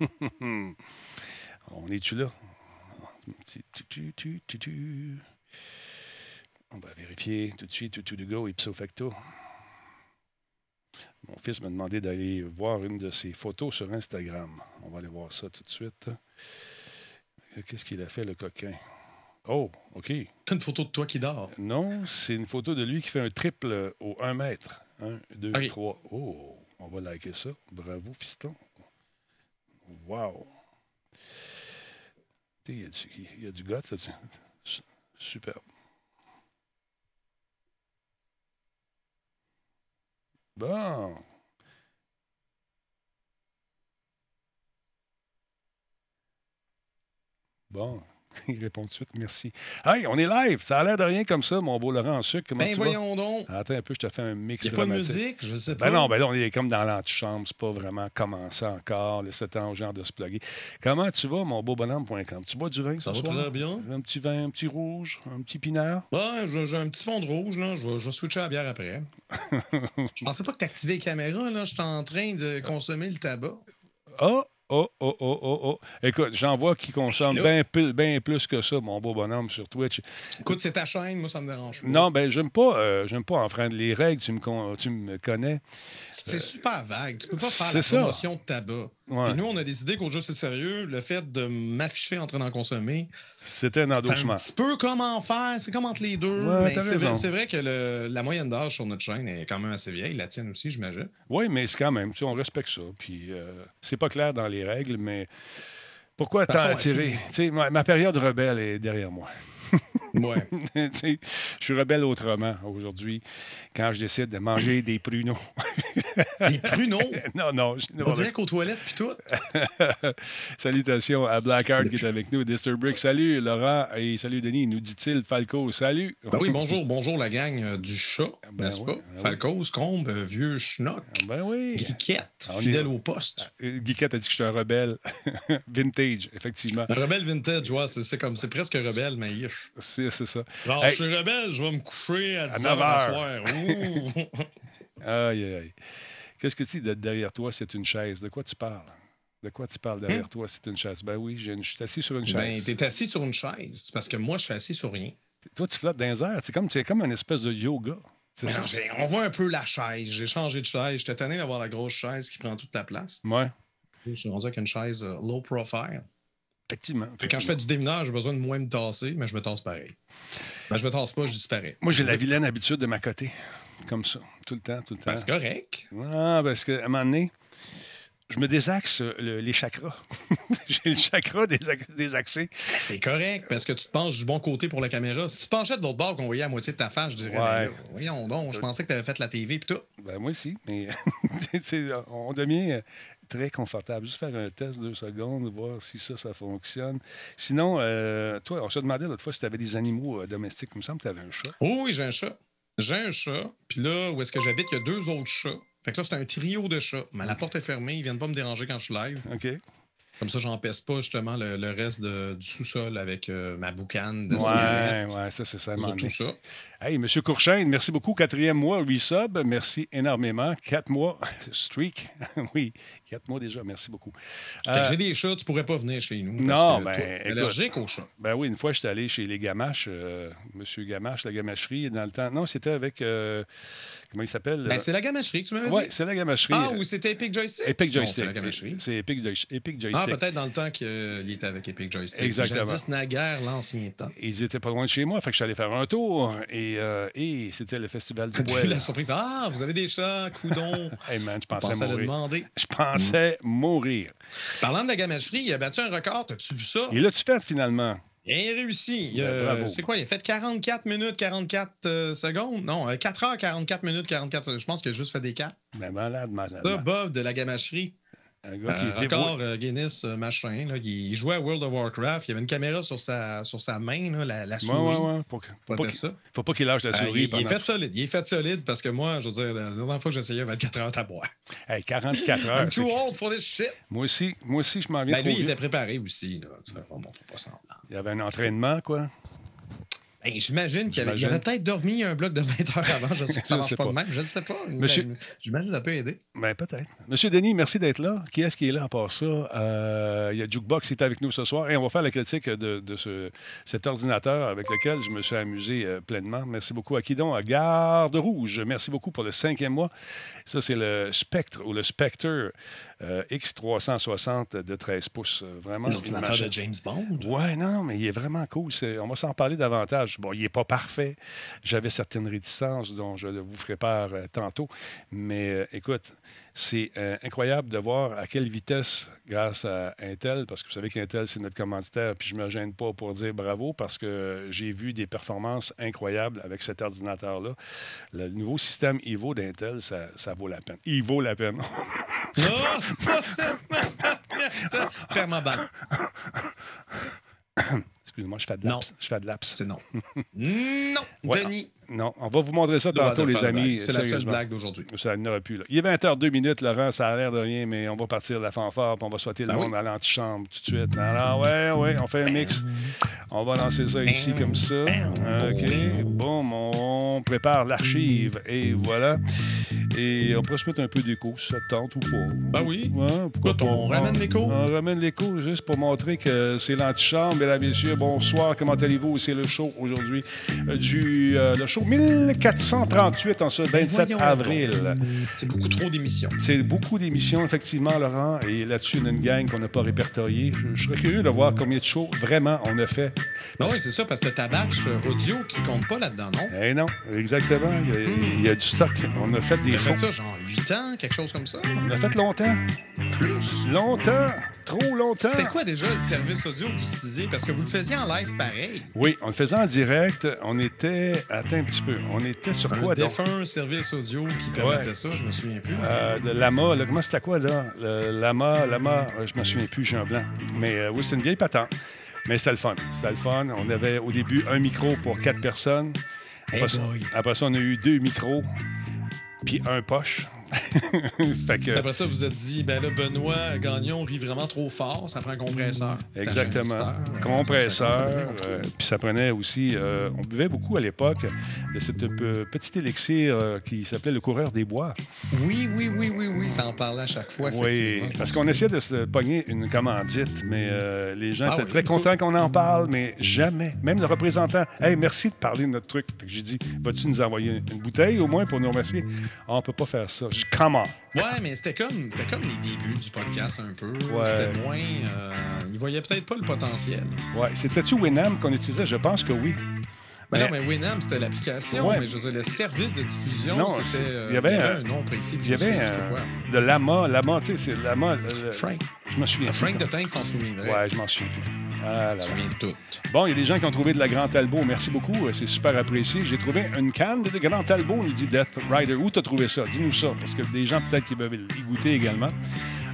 On est-tu là? On va vérifier tout de suite, tout to go, ipso facto. Mon fils m'a demandé d'aller voir une de ses photos sur Instagram. On va aller voir ça tout de suite. Qu'est-ce qu'il a fait, le coquin? Oh, OK. C'est une photo de toi qui dort. Non, c'est une photo de lui qui fait un triple au 1 mètre. 1, 2, 3. Oh, on va liker ça. Bravo, fiston. Wow. Il y, a du, il y a du gars, ça. Superbe. Bon. Bon. Il répond tout de suite, merci. Hey, on est live. Ça a l'air de rien comme ça, mon beau Laurent en sucre. Comment ben voyons donc. Attends un peu, je te fais un mix Il a pas de musique, je sais pas. Ben non, ben là, on est comme dans l'antichambre. C'est pas vraiment commencé encore. Laissez temps aux gens de se plugger. Comment tu vas, mon beau bonhomme.com? Tu bois du vin ça ce va très bien. Un petit vin, un petit rouge, un petit pinard? Ouais, j'ai un petit fond de rouge, là. Je vais, je vais switcher la bière après. je pensais pas que tu activais les caméras, là. Je suis en train de consommer le tabac. Ah! Oh, oh, oh, oh, oh. Écoute, j'en vois qui consomme bien plus, plus que ça, mon beau bonhomme, sur Twitch. Écoute, c'est ta chaîne, moi, ça me dérange pas. Non, ben, j'aime pas, euh, j'aime pas enfreindre les règles, tu me, tu me connais. C'est super vague. Tu peux pas faire la promotion de tabac. Nous, on a décidé qu'au jeu, c'est sérieux. Le fait de m'afficher en train d'en consommer. C'était un endossement. Un petit peu comment faire. C'est comme entre les deux. c'est vrai, vrai, que la moyenne d'âge sur notre chaîne est quand même assez vieille. La tienne aussi, j'imagine. Oui, mais c'est quand même. Tu on respecte ça. Puis, euh, c'est pas clair dans les règles, mais pourquoi t'as attiré? Ma, ma période rebelle est derrière moi. Ouais. je suis rebelle autrement aujourd'hui quand je décide de manger des pruneaux. des pruneaux? Non, non. On dirait qu'aux toilettes puis tout. Salutations à Blackheart qui est avec nous, Disturbrick. Salut Laurent et salut Denis, nous dit-il Falco. Salut. Ben oui, bonjour, bonjour la gang euh, du chat, ben n'est-ce pas? Ben Falco, Scombe, euh, vieux schnock. Ben oui. Guiquette, fidèle au poste. Euh, Guiquette a dit que je suis un rebelle. vintage, effectivement. Un rebelle vintage, ouais, c'est comme, c'est presque rebelle, mais C'est ça. Alors, je suis rebelle, je vais me coucher à 10 h soir. aïe, aïe. Qu'est-ce que tu dis derrière toi, c'est une chaise? De quoi tu parles? De quoi tu parles derrière hmm? toi, c'est une chaise? Ben oui, je suis assis sur une ben, chaise. Ben, tu es assis sur une chaise, parce que moi, je suis assis sur rien. Toi, tu flottes dans les airs. C'est comme, comme une espèce de yoga. on voit un peu la chaise. J'ai changé de chaise. J'étais tanné d'avoir la grosse chaise qui prend toute la place. Ouais. Je suis rendu avec une chaise euh, low profile. Effectivement, Quand je fais du déminage, j'ai besoin de moins me tasser, mais je me tasse pareil. Ben, je me tasse pas, je disparais. Moi, j'ai la vilaine habitude de m'accoter. Comme ça. Tout le temps, tout le temps. Ben, c'est correct. Ah, parce qu'à un moment donné, je me désaxe les chakras. j'ai le chakra désaxé. Ben, c'est correct, parce que tu te penches du bon côté pour la caméra. Si tu te penchais de l'autre bord qu'on voyait à moitié de ta face, je dirais, ouais. voyons donc, je pensais que tu avais fait la TV et tout. Ben, moi aussi, mais on devient très confortable. Juste faire un test deux secondes, voir si ça, ça fonctionne. Sinon, euh, toi, on se demandait l'autre fois si tu avais des animaux euh, domestiques. Il me semble que tu avais un chat. Oh, oui, j'ai un chat. J'ai un chat. Puis là, où est-ce que j'habite, il y a deux autres chats. Fait que là, c'est un trio de chats. Mais la porte est fermée. Ils viennent pas me déranger quand je suis live. OK. Comme ça, j'empêche pas justement le, reste du sous-sol avec euh, ma boucane de Ouais, ouais, ça, c'est ça. Tout ça. Hey, M. Courchaine, merci beaucoup. Quatrième mois, resub. Merci énormément. Quatre mois, streak. oui, quatre mois déjà. Merci beaucoup. Euh, j'ai des chats, tu pourrais pas venir chez nous. Non, ben. Toi, allergique aux chats. Ben oui, une fois, j'étais allé chez les Gamaches, euh, M. Gamache, la gamacherie, dans le temps. Non, c'était avec. Euh, comment il s'appelle? Ben, C'est la gamacherie que tu m'avais dit. Oui, c'est la gamacherie. Ah, ou c'était Epic Joystick? Epic Joystick. c'est Epic, Epic, Joystick. Ah, peut-être dans le temps qu'il était avec Epic Joystick. Exactement. Jadis naguère, l'ancien temps. Ils étaient pas loin de chez moi, fait que je suis allé faire un tour. Et, et c'était le festival du bois. la surprise. Ah, vous avez des chats, coudons. hey man, je pensais mourir. Je pensais mourir. Parlant de la gamacherie, il a battu un record. As-tu vu ça? Il l'a-tu fait finalement? Il a réussi. Ben, c'est quoi? Il a fait 44 minutes, 44 euh, secondes? Non, 4 euh, heures, 44 minutes, 44 secondes. Je pense qu'il a juste fait des 4. Ben malade, malade. Ça, Bob de la gamacherie. Un gars qui est record euh, Guinness euh, machin. Là, il jouait à World of Warcraft. Il y avait une caméra sur sa, sur sa main, là, la, la, souris. Ouais, ouais, ouais. Faut, pas ça. faut pas qu'il lâche la euh, souris. il, il, est fait solide. Il est fait solide parce que moi, je veux dire, la dernière fois que j'essayais 24 heures à boire. Hey, 44 heures. I'm too old for this shit. Moi aussi, moi aussi je m'en viens. Ben, lui, il était préparé aussi. Là. Bon, faut pas semblant. Il y avait un entraînement, quoi. J'imagine qu'il avait, avait peut-être dormi un bloc de 20 heures avant. Je sais que ça marche pas, de même. Je ne sais pas. Monsieur... J'imagine que ça peut aider. Ben, peut-être. Monsieur Denis, merci d'être là. Qui est-ce qui est là à part ça? Euh, il y a Jukebox qui est avec nous ce soir et on va faire la critique de, ce, cet ordinateur avec lequel je me suis amusé euh, pleinement. Merci beaucoup à Kidon, à Garde Rouge. Merci beaucoup pour le cinquième mois. Ça, c'est le Spectre ou le Spectre euh, X360 de 13 pouces. Vraiment. L'ordinateur de James Bond. Ouais, non, mais il est vraiment cool. on va s'en parler davantage. Bon, il n'est pas parfait. J'avais certaines réticences dont je vous ferai part euh, tantôt. Mais euh, écoute, c'est incroyable de voir à quelle vitesse, grâce à Intel, parce que vous savez qu'Intel, c'est notre commanditaire, puis je ne me gêne pas pour dire bravo parce que j'ai vu des performances incroyables avec cet ordinateur-là. Le nouveau système Evo d'Intel, ça, ça vaut la peine. Il vaut la peine. Permaban. Excusez-moi, je fais de laps. Je fais de laps. C'est non. non, Denis. Non, on va vous montrer ça tantôt, les amis. C'est la seule blague d'aujourd'hui. Ça n'aurait plus. Là. Il est 20h02 minutes, Laurent, ça a l'air de rien, mais on va partir de la fanfare, puis on va souhaiter le ben monde à l'antichambre tout de suite. Alors, ouais, ouais, on fait un mix. On va lancer ça ici comme ça. OK. Bon, on prépare l'archive, et voilà. Et on pourrait se mettre un peu d'écho, si ça tente ou pas. Ben oui. pourquoi on ramène l'écho? On ramène l'écho juste pour montrer que c'est l'antichambre, mesdames et messieurs. Bonsoir, comment allez-vous? C'est le show aujourd'hui euh, du euh, le show 1438 en ce 27 avril. C'est beaucoup trop d'émissions. C'est beaucoup d'émissions, effectivement, Laurent. Et là-dessus, on a une gang qu'on n'a pas répertoriée. Je, serais curieux de voir combien de shows vraiment on a fait. Ben oui, c'est ça, parce que ta batch euh, audio qui compte pas là-dedans, non? Eh non, exactement. Il y, a, du stock. On a fait des shows. fait ça genre 8 ans, quelque chose comme ça? On a fait longtemps. Plus. Longtemps. Trop longtemps. C'était quoi déjà le service audio que vous utilisez? Parce que vous le faisiez en live pareil. Oui, on le faisait en direct. On était. Attends un petit peu. On était sur un quoi défunt service audio qui permettait ça, je me souviens plus. Euh, de Lama, là, comment c'était quoi là? Le Lama, Lama, euh, je me souviens plus, j'ai un blanc. Mais euh, oui, c'est une vieille patente. Mais c'était le fun. C'était le fun. On avait au début un micro pour quatre personnes. Après, ça, après ça, on a eu deux micros, puis un poche. Après ça, vous êtes dit, ben là, Benoît Gagnon rit vraiment trop fort, ça prend un compresseur. Exactement. Un compresseur. Euh, puis ça prenait aussi. Euh, on buvait beaucoup à l'époque de cette petite élixir euh, qui s'appelait le coureur des bois. Oui, oui, oui, oui, oui. Ça en parlait à chaque fois. Oui, parce qu'on essayait de se pogner une commandite, mais les gens ah étaient très contents qu'on en parle, mais jamais. Même le représentant, hey, merci de parler de notre truc. J'ai dit, vas-tu nous envoyer une bouteille au moins pour nous remercier? On on peut pas faire ça. Comment? Ouais, mais c'était comme, c'était comme les débuts du podcast un peu. C'était moins. Euh, ils voyaient peut-être pas le potentiel. Ouais. C'était-tu Winamp qu'on utilisait? Je pense que oui. Ben non, mais Winamp, c'était l'application, mais je veux dire, le service de diffusion, c'était. il y avait un, nom précis. Il y avait de Lama. Lama, tu sais, c'est Lama. Frank. Je me souviens. Frank de Tank s'en souviendrait. Ouais, je m'en souviens plus. Ah, là, souviens tout. Bon, il y a des gens qui ont trouvé de la Grand Talbot. Merci beaucoup. C'est super apprécié. J'ai trouvé une canne de Grand Talbot, nous dit Death Rider. Où t'as trouvé ça? Dis-nous ça, parce que des gens peut-être qui peuvent y goûter également.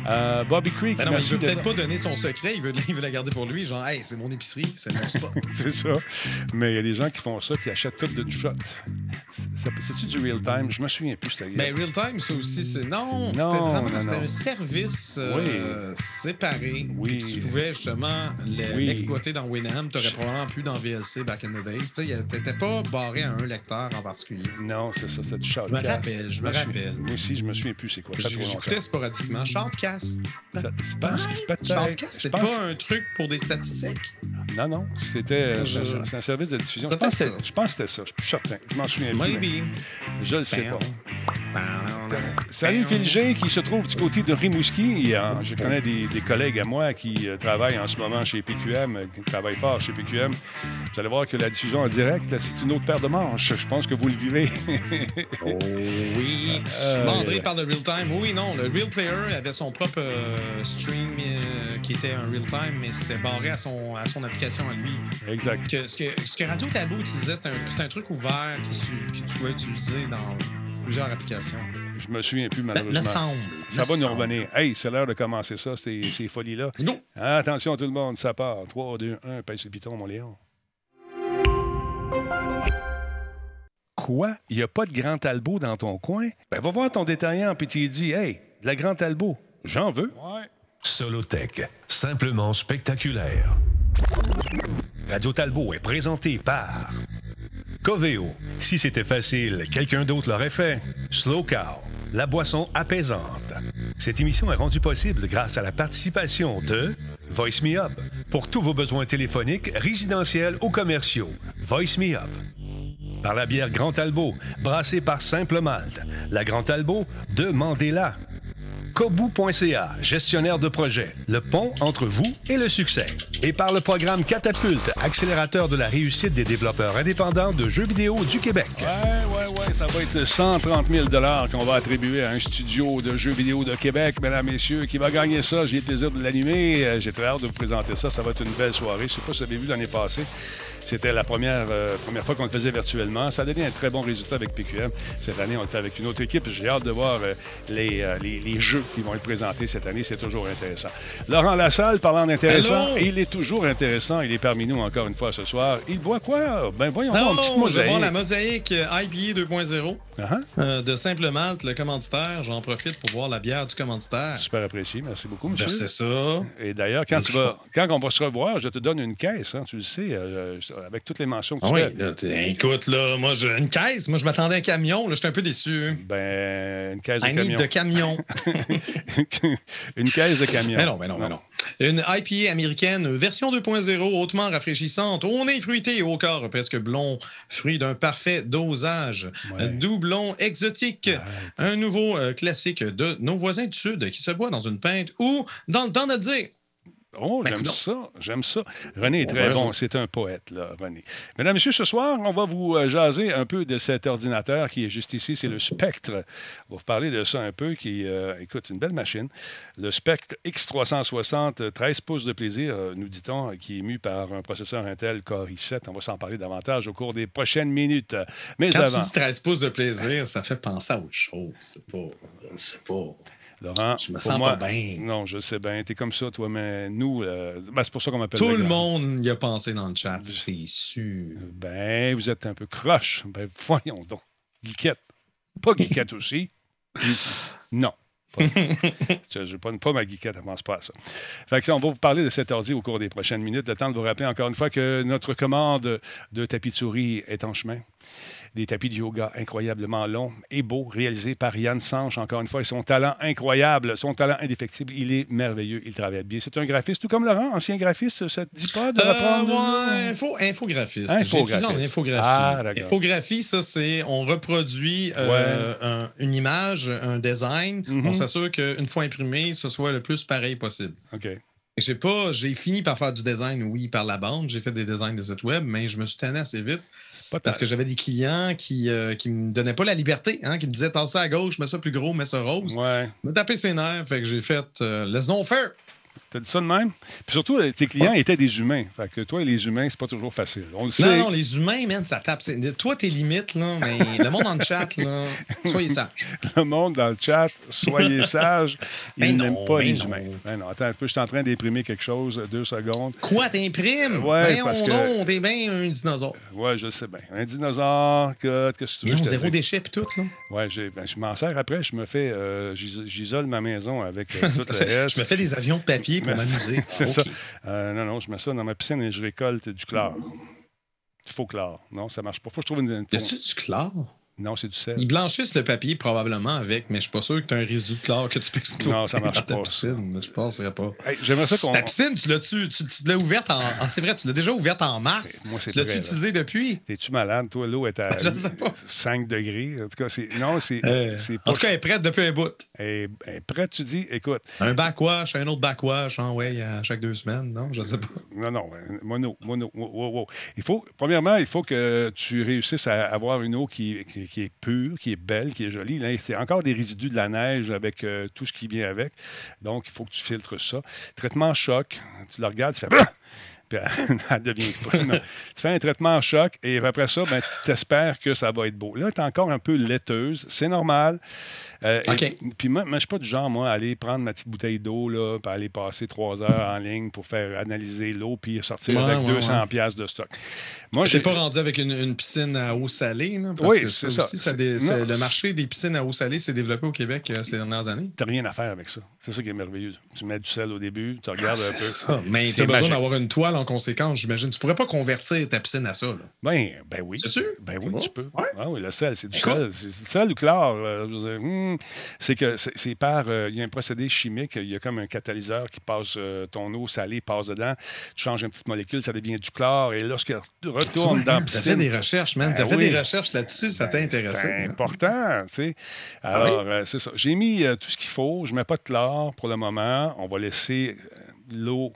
Euh, Bobby Creek. Ben non, il veut peut-être pas donner son secret, il veut, il veut, la garder pour lui. Genre, hey, c'est mon épicerie, c'est mon spot. c'est ça. Mais il y a des gens qui font ça, qui achètent tout d'une shot. C'est-tu du real time? Je me souviens plus. Mais ben, real time, ça aussi, c'est. Non, c'était vraiment c'était un service euh, séparé. Oui. Que tu pouvais justement l'exploiter dans Winamp. Tu aurais probablement pu dans VLC back in the days. Tu n'étais pas barré à un lecteur en particulier. Non, c'est ça, c'est du shotcast. Je me rappelle, je me rappelle. Moi aussi, je me souviens plus c'est quoi. J'écoutais sporadiquement. Shotcast c'est pas un truc pour des statistiques? Non, non. C'était un service de diffusion. Je pense, je pense que c'était ça. Je suis plus certain. Je m'en souviens plus. Je le sais pas. Salut Phil G, qui se trouve du côté de Rimouski. Je connais des, collègues à moi qui euh, travaillent en ce moment chez PQM, euh, qui travaillent fort chez PQM. Vous allez voir que la diffusion en direct, c'est une autre paire de manches. Je pense que vous le vivez. oh oui. Euh, André parle de real time. Oui, non. Le Real Player avait son propre stream qui était un real time, mais c'était barré à son, à son application à lui. Exact. ce, que, ce que Radio Tabou utilisait, c'était un, un, truc ouvert que tu pouvais utiliser dans plusieurs applications. Je me souviens plus, malheureusement. Ça va nous revenir. Hey, c'est l'heure de commencer ça, ces, ces folies-là. Attention tout le monde, ça part. 3, 2, 1, pèse le piton, mon Léon. Quoi? Il n'y a pas de Grand Talbot dans ton coin? Ben, va voir ton détaillant, puis tu dis, hey, de la Grand Talbot, j'en veux. Ouais. Solotech, simplement spectaculaire. Radio Talbot est présenté par Coveo. Si c'était facile, quelqu'un d'autre l'aurait fait. Slow Cow, la boisson apaisante. Cette émission est rendue possible grâce à la participation de Voice Me Up. Pour tous vos besoins téléphoniques, résidentiels ou commerciaux, Voice Me Up. Par la bière Grand Albo, brassée par Simple Malte. La Grand Albo, demandez-la. Kobu.ca, gestionnaire de projet, le pont entre vous et le succès. Et par le programme Catapulte, accélérateur de la réussite des développeurs indépendants de jeux vidéo du Québec. Ouais, ouais, ouais, ça va être 130 000 qu'on va attribuer à un studio de jeux vidéo de Québec, mesdames, messieurs, qui va gagner ça. J'ai le plaisir de l'animer. Euh, j'ai très hâte de vous présenter ça. Ça va être une belle soirée. Je sais pas si vous avez vu l'année passée. C'était la première, euh, première fois qu'on le faisait virtuellement. Ça a donné un très bon résultat avec PQM. Cette année, on était avec une autre équipe. J'ai hâte de voir euh, euh, les, les, jeux qui vont être présentés cette année. C'est toujours intéressant. Laurent Lassalle, parlant d'intéressant, il est toujours intéressant. Il est parmi nous encore une fois ce soir. Il voit quoi? Ben voyons voir, une petite mosaïque. Je la mosaïque IPA 2.0 uh-huh. de Simple Malte, le commanditaire. J'en profite pour voir la bière du commanditaire. Super apprécié. Merci beaucoup, monsieur. C'est ça. Et d'ailleurs, quand, tu vas, quand on va se revoir, je te donne une caisse. Hein, tu le sais avec toutes les mentions que tu ah fais. écoute, là, moi, j'ai une caisse. Moi, je m'attendais à un camion. Là, j'étais un peu déçu. Ben, une caisse de camion. de camion. une caisse de camion. Mais non, mais non, mais non. Une IPA américaine, version 2.0, hautement rafraîchissante, au nez fruité et au corps presque blond, fruit d'un parfait dosage. Doublon exotique, un nouveau euh, classique de nos voisins du Sud qui se boit dans une pinte ou dans le temps de dire Oh, ben, j'aime ça, j'aime ça. René est très bon, c'est un poète, là, René. Mesdames, Messieurs, ce soir, on va vous euh, jaser un peu de cet ordinateur qui est juste ici, c'est le Spectre. On va vous parler de ça un peu, qui, euh, écoute, une belle machine. Le Spectre X360, 13 pouces de plaisir, euh, nous dit-on, qui est mu par un processeur Intel Core i7. On va s'en parler davantage au cours des prochaines minutes. Mais Quand avant... tu dis 13 pouces de plaisir, ça fait penser à autre chose. C'est pas... C'est pas... Laurent, je me sens pas bien. Non, je sais bien. T'es comme ça, toi, mais nous, euh, ben, c'est pour ça qu'on m'appelle. Tout le, monde y a pensé dans le chat, c'est sûr. Ben, vous êtes un peu croche. Ben, voyons donc. Guiquette. Pas Guiquette aussi. Non. je ne pas, pas ma guiquette, avance pas à ça. Fait on va vous parler de cet ordi au cours des prochaines minutes. Le temps de vous rappeler encore une fois que notre commande de tapis de souris est en chemin des tapis de yoga incroyablement longs et beaux, réalisés par Yann Sanche, encore une fois. Et son talent incroyable, son talent indéfectible, il est merveilleux, il travaille bien. C'est un graphiste, tout comme Laurent, ancien graphiste, ça te dit pas de euh, reprendre... info, infographiste. Infographiste. en infographie. Ah, infographie, ça, c'est on reproduit euh, une image, un design. On mhm. s'assure qu'une fois imprimé, ce soit le plus pareil possible. OK. J'ai pas, j'ai fini par faire du design, oui, par la bande. J'ai fait des designs de site web, mais je me suis tanné assez vite parce que j'avais des clients qui ne euh, me donnaient pas la liberté, hein, qui me disaient Tasse ça à gauche, mets ça plus gros, mets ça rose. Ouais. Me taper ses nerfs, fait que j'ai fait euh, Laisse-nous faire. T'as dit ça de même? Puis surtout, euh, tes clients étaient des humains. Fait que toi, les humains, c'est pas toujours facile. On le sait. Non, non, les humains, man, ça tape. Toi, tes limites, là, mais le monde dans le chat, là, soyez sage. le monde dans le chat, soyez sage. Ils ben n'aiment pas ben les humains. Ben non, attends un peu, je suis en train d'imprimer quelque chose, deux secondes. Quoi, t'imprimes? Ouais, ben parce que... Non, t'es bien un dinosaure. Ouais, je sais bien. Un dinosaure, qu'est-ce que tu veux? Ont zéro déchet puis tout, là. Ouais, ben, je m'en sers après. Je me fais... Euh, j'isole ma maison avec euh, tout le reste. Je me fais des avions de papier pour m'amuser. c'est ça. Euh, non, non, je mets ça dans ma piscine et je récolte du chlore. Il faut chlore. Non, ça marche pas. Faut que je trouve une. une... Y a-tu du chlore? Non, c'est du sel. Ils blanchissent le papier probablement avec, mais je suis pas sûr que tu as un résidu de chlore que tu peux exploser. Non, ça marche pas. piscine, je penserais pas. J'aimerais ça qu'on. Ta piscine, tu l'as ouverte en. Ah, c'est vrai, tu l'as déjà ouverte en mars. Moi, tu l'as-tu utilisé depuis? T'es-tu malade? Toi, l'eau est à 5 degrés. En tout cas, c'est. Non, c'est. Euh, pas... En tout cas, elle est prête depuis un bout. Elle est prête, tu dis, écoute. Un backwash, un autre backwash, hein, ouais, à chaque deux semaines, non? Je sais pas. Non, non, mono, mono. Wow, Il faut, premièrement, il faut que tu réussisses à avoir une eau qui, qui est pure, qui est belle, qui est jolie. C'est encore des résidus de la neige avec euh, tout ce qui vient avec. Donc, il faut que tu filtres ça. Traitement choc, tu le regardes, tu fais... Puis elle devient... tu fais un traitement choc et après ça, ben, tu espères que ça va être beau. Là, tu es encore un peu laiteuse. C'est normal. Euh, puis moi, je ne suis pas du genre, moi, à aller prendre ma petite bouteille d'eau, là, puis aller passer trois heures en ligne pour faire analyser l'eau, puis sortir avec 200 pièces de stock. Moi, je n'ai pas rendu avec une, piscine à eau salée. parce oui, c'est ça. Aussi, ça le marché des piscines à eau salée s'est développé au Québec euh, ces dernières années. Tu n'as rien à faire avec ça. C'est ça qui est merveilleux. Tu mets du sel au début, tu regardes un peu. Mais tu as besoin d'avoir une toile en conséquence, j'imagine. Tu pourrais pas convertir ta piscine à ça. Là. Ben, ben oui. C'est-tu? Ben oui, tu peux. Ah oui, le sel, c'est du sel. C'est du sel ou chlore. Euh, c'est que c'est par. Euh, il y a un procédé chimique. Il y a comme un catalyseur qui passe ton eau salée, passe dedans. Tu changes une petite molécule, ça devient du chlore. Et lorsqu'elle retourne dans la piscine. Tu as fait des recherches, man. tu as ben fait des recherches là-dessus. Ça t'a ben, intéressé. C'est important, tu sais. Ah Alors, euh, c'est ça. J'ai mis euh, tout ce qu'il faut. Je ne mets pas de chlore pour le moment. On va laisser euh, l'eau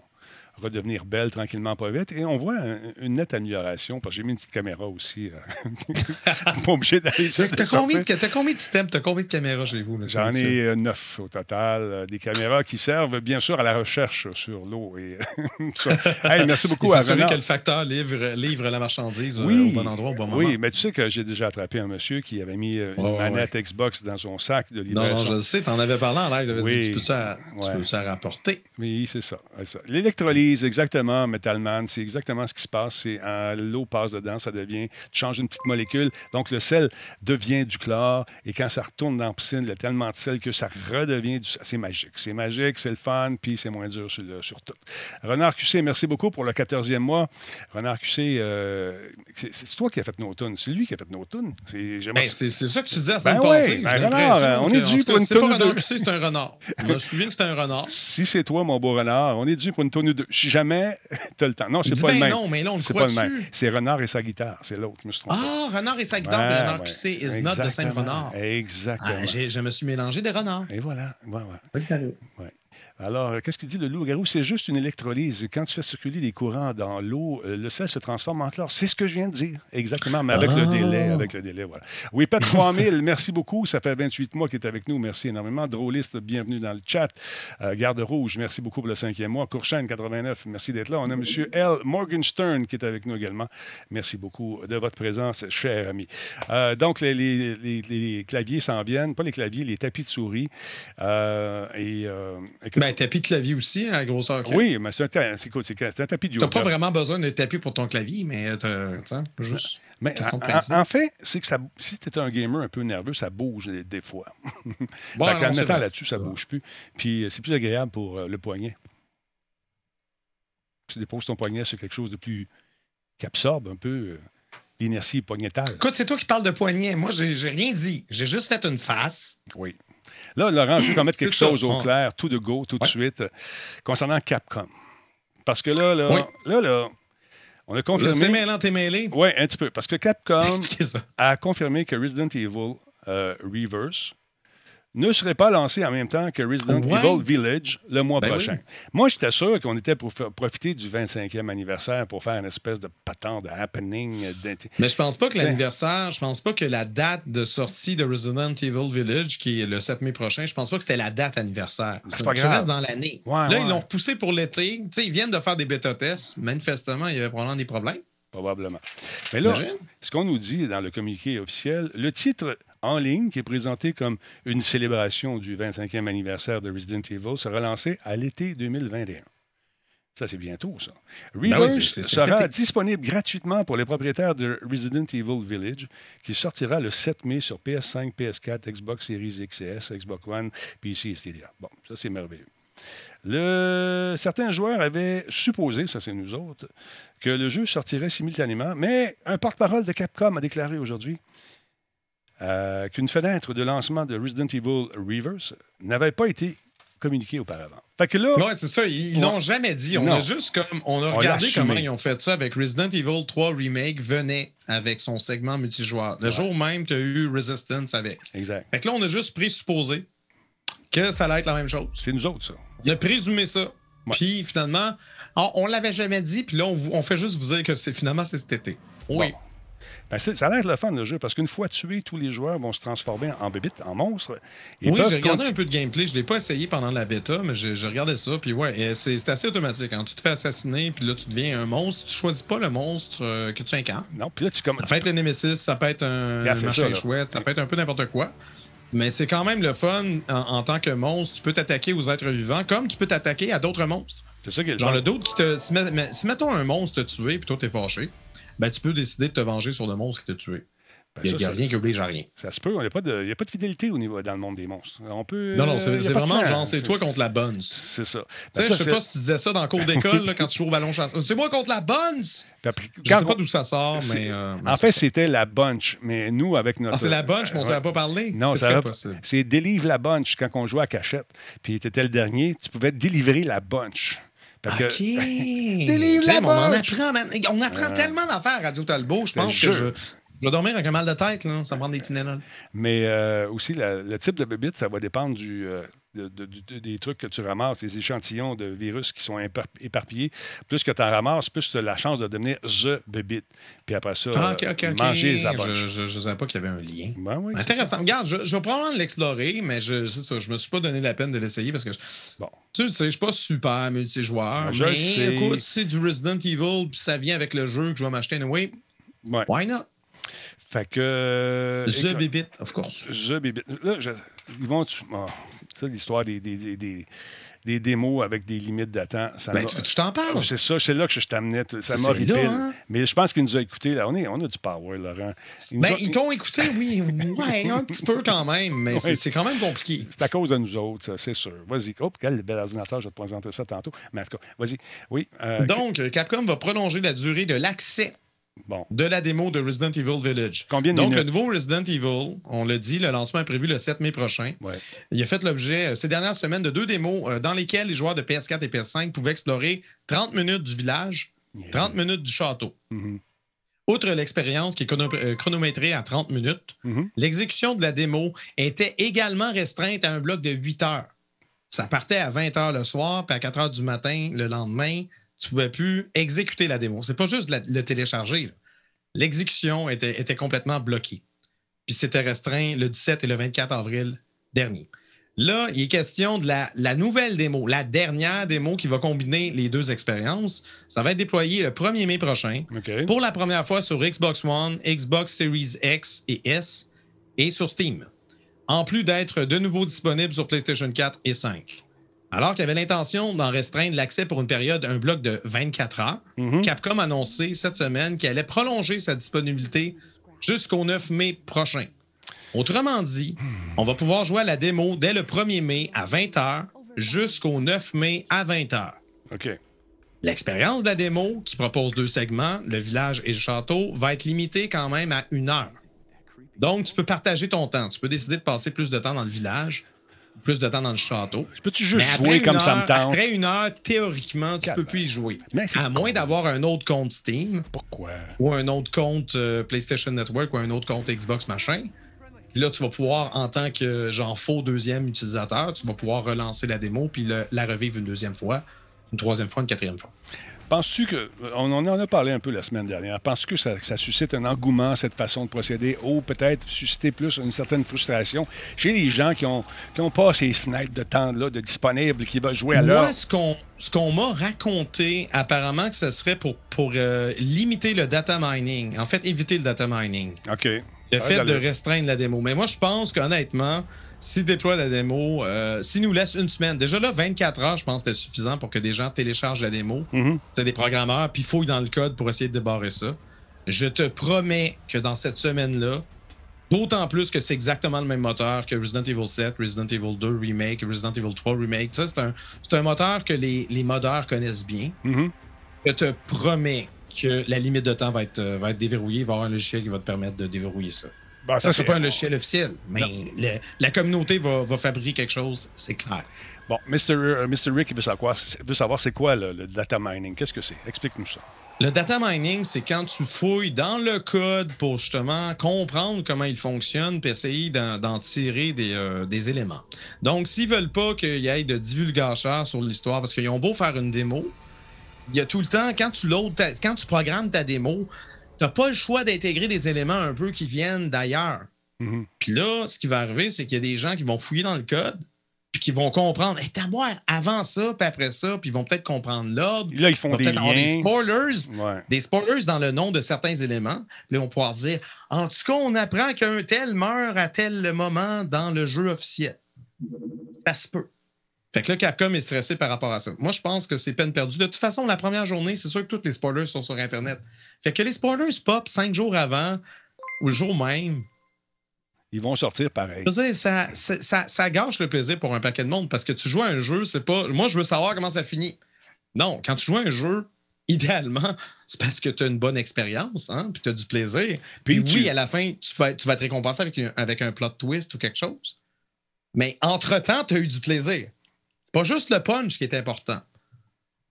redevenir belle tranquillement, pas vite. Et on voit une nette amélioration, parce que j'ai mis une petite caméra aussi. Euh, pas obligé d'aller T'as combien, as combien de systèmes, t'as combien de caméras chez vous? J'en ai euh, neuf au total. Euh, des caméras qui servent bien sûr à la recherche sur l'eau. Et merci beaucoup à Renard. que le facteur livre, livre la marchandise au bon endroit, au bon moment. Oui, mais tu sais que j'ai déjà attrapé un monsieur qui avait mis une manette Xbox dans son sac de livraison. Non, non, je le sais, t'en avais parlé en live. Oui. Dit, tu peux-tu ouais. rapporter? Oui, c'est ça. ça. L'électrolyse exactement, Metalman. C'est exactement ce qui se passe. C'est l'eau passe dedans, ça devient, tu changes une petite molécule. Donc, le sel devient du chlore. Et quand ça retourne dans la piscine, il y a tellement de sel que ça redevient du C'est magique. C'est magique, c'est le fun, puis c'est moins dur sur, sur, tout. Renard QC, merci beaucoup pour le 14e mois. Renard QC, euh, c'est toi qui as fait nos tunes. C'est lui qui a fait nos tunes. Ben, c'est ça que tu disais à ben ouais, ben Renard, on est dû pour une tonne de... c'est un renard. Je me souviens que c'était un renard. Si c'est toi, mon beau renard, on est dû pour une tonne si jamais tu as le temps. Non, c'est pas, ben le même. Non, mais non, c'est pas le même. C'est Renard et sa guitare. C'est l'autre, je me suis trompé. Ah, Renard et sa guitare, ouais, Renard ouais. QC is not de Saint-Renard. Exactement. Ah, je me suis mélangé des renards. Et voilà. Ouais, ouais. Alors, euh, qu'est-ce qu'il dit le loup-garou? C'est juste une électrolyse. Quand tu fais circuler des courants dans l'eau, euh, le sel se transforme en chlore. C'est ce que je viens de dire. Exactement, mais avec le ah. délai. Avec le délai, voilà. Oui, Pat 3000, merci beaucoup. Ça fait 28 mois qu'il est avec nous. Merci énormément. Drôliste, bienvenue dans le chat. Euh, Garde Rouge, merci beaucoup pour le cinquième mois. Courchaine, 89, merci d'être là. On a M. L. Morgenstern qui est avec nous également. Merci beaucoup de votre présence, cher ami. donc, les, claviers s'en viennent. Pas les claviers, les tapis de souris. et, ben, tapis de clavier aussi, à grosseur. Oui, mais c'est un, un, tapis du Tu n'as pas vraiment besoin de tapis pour ton clavier, mais euh, juste. Mais, en, fait, c'est que ça, si tu es un gamer un peu nerveux, ça bouge des, fois. Bon, en mettant là-dessus, ça ne bouge plus. Puis euh, c'est plus agréable pour euh, le poignet. Tu déposes ton poignet sur quelque chose de plus. qui absorbe un peu. L'inertie poignetale. Écoute, c'est toi qui parles de poignet. Moi, j'ai rien dit. J'ai juste fait une face. Oui. Là, Laurent, je vais mettre quelque chose au clair, tout de go, tout de suite, concernant Capcom. Parce que là, là, là, là, on a confirmé. C'est mêlant, t'es mêlé? Oui, un petit peu. Parce que Capcom a confirmé que Resident Evil euh, Reverse ne serait pas lancé en même temps que Resident Evil Village le mois ben prochain. Moi, j'étais sûr qu'on était pour profiter du 25e anniversaire pour faire une espèce de patent de happening. Mais je pense pas que l'anniversaire, je pense pas que la date de sortie de Resident Evil Village, qui est le 7 mai prochain, je pense pas que c'était la date anniversaire. C'est pas grave. dans l'année. Là, ils l'ont repoussé pour l'été. Ils viennent de faire des bêta-tests. Manifestement, il y avait probablement des problèmes. Probablement. Mais là, ce qu'on nous dit dans le communiqué officiel, le titre en ligne, qui est présenté comme une célébration du 25e anniversaire de Resident Evil, sera lancé à l'été 2021. Ça, c'est bientôt, ça. Ben Reverse sera disponible gratuitement pour les propriétaires de Resident Evil Village, qui sortira le 7 mai sur PS5, PS4, Xbox Series XS, Xbox One, PC et Stadia. Bon, ça, c'est merveilleux. Le... Certains joueurs avaient supposé, ça c'est nous autres, que le jeu sortirait simultanément, mais un porte-parole de Capcom a déclaré aujourd'hui euh, qu'une fenêtre de lancement de Resident Evil Reverse n'avait pas été communiquée auparavant. Fait que là. c'est ça. Ils l'ont jamais dit. On a juste comme. On a regardé comment ils ont fait ça avec Resident Evil 3 Remake venait avec son segment multijoueur. Le jour même, tu as eu Resistance avec. Exact. Fait que là, on a juste présupposé que ça allait être la même chose. C'est nous autres, ça. On a présumé ça. Puis finalement, on, l'avait jamais dit, puis là, on, fait juste vous dire que c'est finalement c'est cet été. Oui. Ben, ça a l'air le fun, le jeu, parce qu'une fois tué, tous les joueurs vont se transformer en bébites, en monstres. oui, j'ai regardé un peu de gameplay. Je ne l'ai pas essayé pendant la bêta, mais j'ai regardé ça. Puis ouais, c'est assez automatique. Quand tu te fais assassiner, puis là, tu deviens un monstre, tu choisis pas le monstre euh, que tu incarnes. Non, puis là, tu commences. Ça peut être un Nemesis, ça peut être un machin chouette, ça peut être un peu n'importe quoi. mais c'est quand même le fun en, tant que monstre. Tu peux t'attaquer aux êtres vivants comme tu peux t'attaquer à d'autres monstres. C'est ça qui est Genre le d'autres qui te. Si, mettons un monstre te tuer puis toi t'es fâché, ben tu peux décider de te venger sur le monstre qui t'a tué. Ben, il n'y a, rien qui oblige à rien. Ça se peut. Il n'y a, pas de, fidélité au niveau, dans le monde des monstres. On peut, non, non, c'est vraiment genre, c'est toi contre la bonne. C'est ça. Ben, je sais pas si tu disais ça dans le cours d'école quand tu joues au ballon chasse. C'est moi contre la bonne! Je sais pas d'où ça sort, mais. Euh, en fait, c'était la bunch. Mais nous, avec notre. Ah, c'est la bunch, mais on ne savait pas parler. Non, c'est possible. C'est délivre la bunch quand on jouait à cachette. Puis tu étais le dernier, tu pouvais délivrer la bunch. OK. Bunch. On apprend, on apprend tellement d'affaires à Radio Talbot. Je pense que je, je vais dormir avec un mal de tête, là. ça me prend des Tylenol. Mais euh, aussi, le type de bébite, ça va dépendre du, euh, des trucs que tu ramasses, des échantillons de virus qui sont éparpillés. Plus que tu en ramasses, plus tu as la chance de devenir the bébite. Puis après ça, ah, manger les Je ne savais pas qu'il y avait un lien. Ben oui, Intéressant. Regarde, je, je, vais probablement l'explorer, mais je ne me suis pas donné la peine de l'essayer parce que bon. tu sais, je suis pas super multijoueur. Je mais écoute, c'est du Resident Evil, puis ça vient avec le jeu que je vais m'acheter anyway. Ouais. Why not? Fait que. The Bibit, of course. The Bibit. Là, ils vont. Oh, ça, l'histoire des, des, des, des, démos avec des limites d'attente. Ben, tu t'en parles? c'est ça, c'est là que je t'amenais. Ça m'a hein? Mais je pense qu'il nous a écoutés. Là. On, est, on a du power, Laurent. Ils, ben, ils t'ont écouté, oui. Ouais, un petit peu quand même, mais c'est quand même compliqué. C'est à cause de nous autres, c'est sûr. Vas-y. Oh, quel bel ordinateur, je vais te présenter ça tantôt. Mais en tout cas, vas-y. Oui. Euh, Donc, Capcom va prolonger la durée de l'accès de la démo de Resident Evil Village. Combien de Donc, le nouveau Resident Evil, on l'a dit, le lancement est prévu le 7 mai prochain. Il a fait l'objet euh, ces dernières semaines de deux démos euh, dans lesquelles les joueurs de PS4 et PS5 pouvaient explorer 30 minutes du village, 30 minutes du château. Mm-hmm. Outre l'expérience qui est euh, chronométrée à 30 minutes, mm-hmm. l'exécution de la démo était également restreinte à un bloc de 8 heures. Ça partait à 20 heures le soir, puis à 4 heures du matin le lendemain tu pouvais plus exécuter la démo. C'est pas juste le télécharger. L'exécution était, était, complètement bloquée. Puis c'était restreint le 17 et le 24 avril dernier. Là, il est question de la, la, nouvelle démo, la dernière démo qui va combiner les deux expériences. Ça va être déployé le 1er mai prochain pour la première fois sur Xbox One, Xbox Series X et S et sur Steam. En plus d'être de nouveau disponible sur PlayStation 4 et 5. Alors qu'il avait l'intention d'en restreindre l'accès pour une période, un bloc de 24 heures, mhm. Capcom a annoncé cette semaine qu'elle allait prolonger sa disponibilité jusqu'au 9 mai prochain. Autrement dit, on va pouvoir jouer à la démo dès le 1er mai à 20 heures jusqu'au 9 mai à 20 heures. OK. L'expérience de la démo, qui propose deux segments, le village et le château, va être limitée quand même à une heure. Donc, tu peux partager ton temps. Tu peux décider de passer plus de temps dans le village plus de temps dans le château. Peux-tu juste jouer comme ça me tente? Après une heure, théoriquement, tu ne peux plus y jouer. à moins d'avoir un autre compte Steam. Pourquoi? Ou un autre compte euh, PlayStation Network ou un autre compte Xbox machin. là, tu vas pouvoir, en tant que genre faux deuxième utilisateur, tu vas pouvoir relancer la démo puis la revivre une deuxième fois, une troisième fois, une quatrième fois. Penses-tu que, on en a parlé un peu la semaine dernière, penses-tu que ça, suscite un engouement, cette façon de procéder, ou peut-être susciter plus une certaine frustration chez les gens qui n'ont qui ont pas ces fenêtres de temps-là, de disponibles, qui veulent jouer à l'heure? Moi, ce qu'on ce qu'on m'a raconté, apparemment que ce serait pour, pour euh, limiter le data mining, en fait, éviter le data mining. OK. Le fait de restreindre la démo. Mais moi, je pense qu'honnêtement, s'il déploie la démo, euh, s'il nous laisse une semaine, déjà là, 24 heures, je pense que c'était suffisant pour que des gens téléchargent la démo. Mhm. C'est des programmeurs, puis fouillent dans le code pour essayer de débarrer ça. Je te promets que dans cette semaine-là, d'autant plus que c'est exactement le même moteur que Resident Evil 7, Resident Evil 2 Remake, Resident Evil 3 Remake. Ça, c'est un, un, moteur que les, les modeurs connaissent bien. Mhm. Je te promets que la limite de temps va être, euh, va être déverrouillée. Il va y avoir un logiciel qui va te permettre de déverrouiller ça. Ben, ça, c'est pas un logiciel officiel, mais la communauté va, fabriquer quelque chose, c'est clair. Bon, Mr. Euh, Rick il veut savoir, veut savoir c'est quoi le, data mining. Qu'est-ce que c'est? Explique-nous ça. Le data mining, c'est quand tu fouilles dans le code pour justement comprendre comment il fonctionne puis essayer d'en tirer euh, des, éléments. Donc, s'ils veulent pas qu'il y ait de divulgateurs sur l'histoire, parce qu'ils ont beau faire une démo, il y a tout le temps, quand tu, quand tu programmes ta démo, n'as pas le choix d'intégrer des éléments un peu qui viennent d'ailleurs. Mm-hmm. Puis là, ce qui va arriver, c'est qu'il y a des gens qui vont fouiller dans le code, puis qui vont comprendre, hey, t'as boire avant ça, puis après ça, puis ils vont peut-être comprendre l'ordre. Là, ils font des liens. des spoilers, des spoilers dans le nom de certains éléments. Puis ils vont pouvoir dire, en tout cas, on apprend qu'un tel meurt à tel moment dans le jeu officiel. Ça se peut. Fait que là, Capcom est stressé par rapport à ça. Moi, je pense que c'est peine perdue. De toute façon, la première journée, c'est sûr que tous les spoilers sont sur Internet. Fait que les spoilers pop cinq jours avant ou le jour même, ils vont sortir pareil. ça, ça, ça, gâche le plaisir pour un paquet de monde parce que tu joues à un jeu, c'est pas. Moi, je veux savoir comment ça finit. Non, quand tu joues à un jeu, idéalement, c'est parce que tu as une bonne expérience, hein, puis tu as du plaisir. Puis, oui, à la fin, tu vas, tu vas te récompenser avec, avec un plot twist ou quelque chose. Mais entre-temps, tu as eu du plaisir. Pas juste le punch qui est important.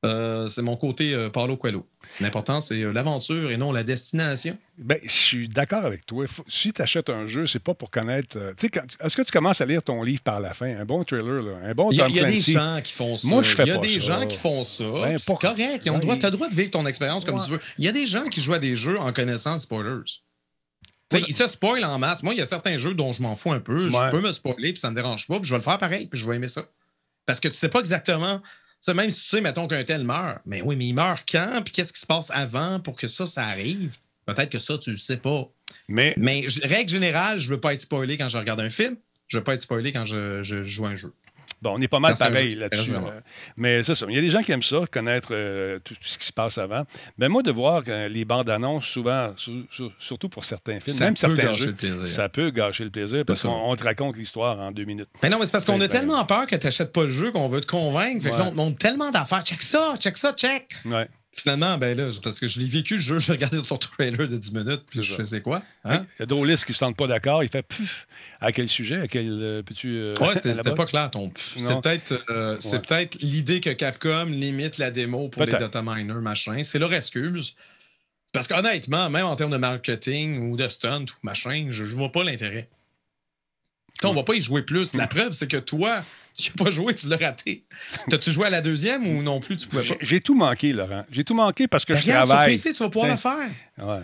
Euh, c'est mon côté euh, Paulo Coelho. L'important, c'est euh, l'aventure et non la destination. Ben, je suis d'accord avec toi. si tu achètes un jeu, c'est pas pour connaître. Est-ce que tu commences à lire ton livre par la fin? Un bon trailer, un bon Tom Il y a, des gens qui font ça. Moi, je fais Il y a des gens qui font ça. Ben, c'est correct. Tu as le droit de vivre ton expérience comme tu veux. Il y a des gens qui jouent à des jeux en connaissant spoilers. ils se spoilent en masse. Moi, il y a certains jeux dont je m'en fous un peu. Je peux me spoiler, puis ça me dérange pas, puis je vais le faire pareil, puis je vais aimer ça. Parce que tu sais pas exactement même si tu sais, mettons qu'un tel meurt, mais oui, mais il meurt quand? Puis qu'est-ce qui se passe avant pour que ça, ça arrive? Peut-être que ça, tu le sais pas. Mais, mais règle générale, je veux pas être spoilé quand je regarde un film. Je veux pas être spoilé quand je, je joue un jeu. Bon, on est pas mal pareil là-dessus. Euh, mais c'est ça. Il y a des gens qui aiment ça, connaître euh, tout, ce qui se passe avant. Mais moi, de voir les bandes annonces, souvent, surtout pour certains films, même certains jeux, ça peut gâcher le plaisir parce qu'on te raconte l'histoire en deux minutes. Mais non, mais c'est parce qu'on a tellement peur que tu n'achètes pas le jeu qu'on veut te convaincre. Fait que on te montre tellement d'affaires. Check ça, check ça, check. Ouais. Finalement, ben là, parce que je l'ai vécu le jeu, j'ai regardé ton trailer de 10 minutes, puis je faisais quoi? Hein? Il y a Drolis qui ne se sentent pas d'accord. Il fait puf. À quel sujet? À quel euh. Euh, ouais, c'était pas clair ton C'est peut-être euh, peut l'idée que Capcom limite la démo pour les data miners, machin. C'est leur excuse. Parce qu'honnêtement, même en termes de marketing ou de stunt ou machin, je ne vois pas l'intérêt. On va pas y jouer plus. La preuve, c'est que toi, tu n'as pas joué, tu l'as raté. T'as-tu joué à la deuxième ou non plus, tu pouvais pas? J'ai tout manqué, Laurent. J'ai tout manqué parce que ben, je travaille. Sur PC, tu vas pouvoir le faire. Ouais.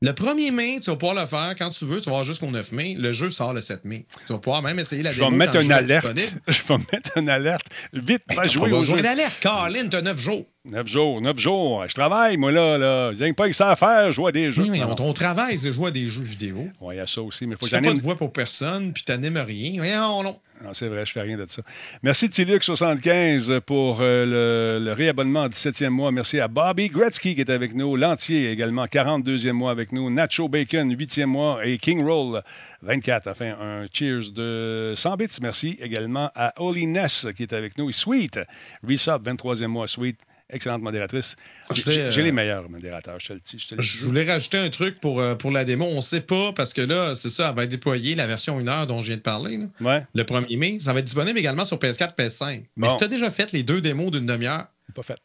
Le 1er mai, tu vas pouvoir le faire quand tu veux. Tu vas voir jusqu'au 9 mai. Le jeu sort le 7 mai. Tu vas pouvoir même essayer la. Je vais mettre une alerte. Je vais mettre une alerte. Vite, ben, pas jouer. Pas besoin d'alerte. Carlin, tu as 9 jours. Neuf jours, neuf jours. Je travaille, moi, là. là. J'ai pas que ça à faire, je à des jeux. Oui, mais on, travaille, c'est jouer à des jeux vidéo. Oui, il y a ça aussi. Mais faut tu fais pas de voix pour personne, puis tu n'animes rien. non, non. non c'est vrai, je fais rien de ça. Merci Tilux75 pour euh, le, réabonnement en 17e mois. Merci à Bobby Gretzky qui est avec nous. Lantier également, 42e mois avec nous. Nacho Bacon, 8e mois. Et King Roll, 24. Enfin, un cheers de 100 bits. Merci également à Holiness qui est avec nous. Et Sweet, Resub, 23e mois. Sweet, excellente modératrice. J'ai les euh, meilleurs modérateurs, je te le, Je voulais rajouter un truc pour, euh, pour la démo. On ne sait pas, parce que là, c'est ça, elle va être déployée, la version 1 heure dont je viens de parler, le 1er mai. Ça va être disponible également sur PS4 PS5. Mais si tu as déjà fait les deux démos d'une demi-heure,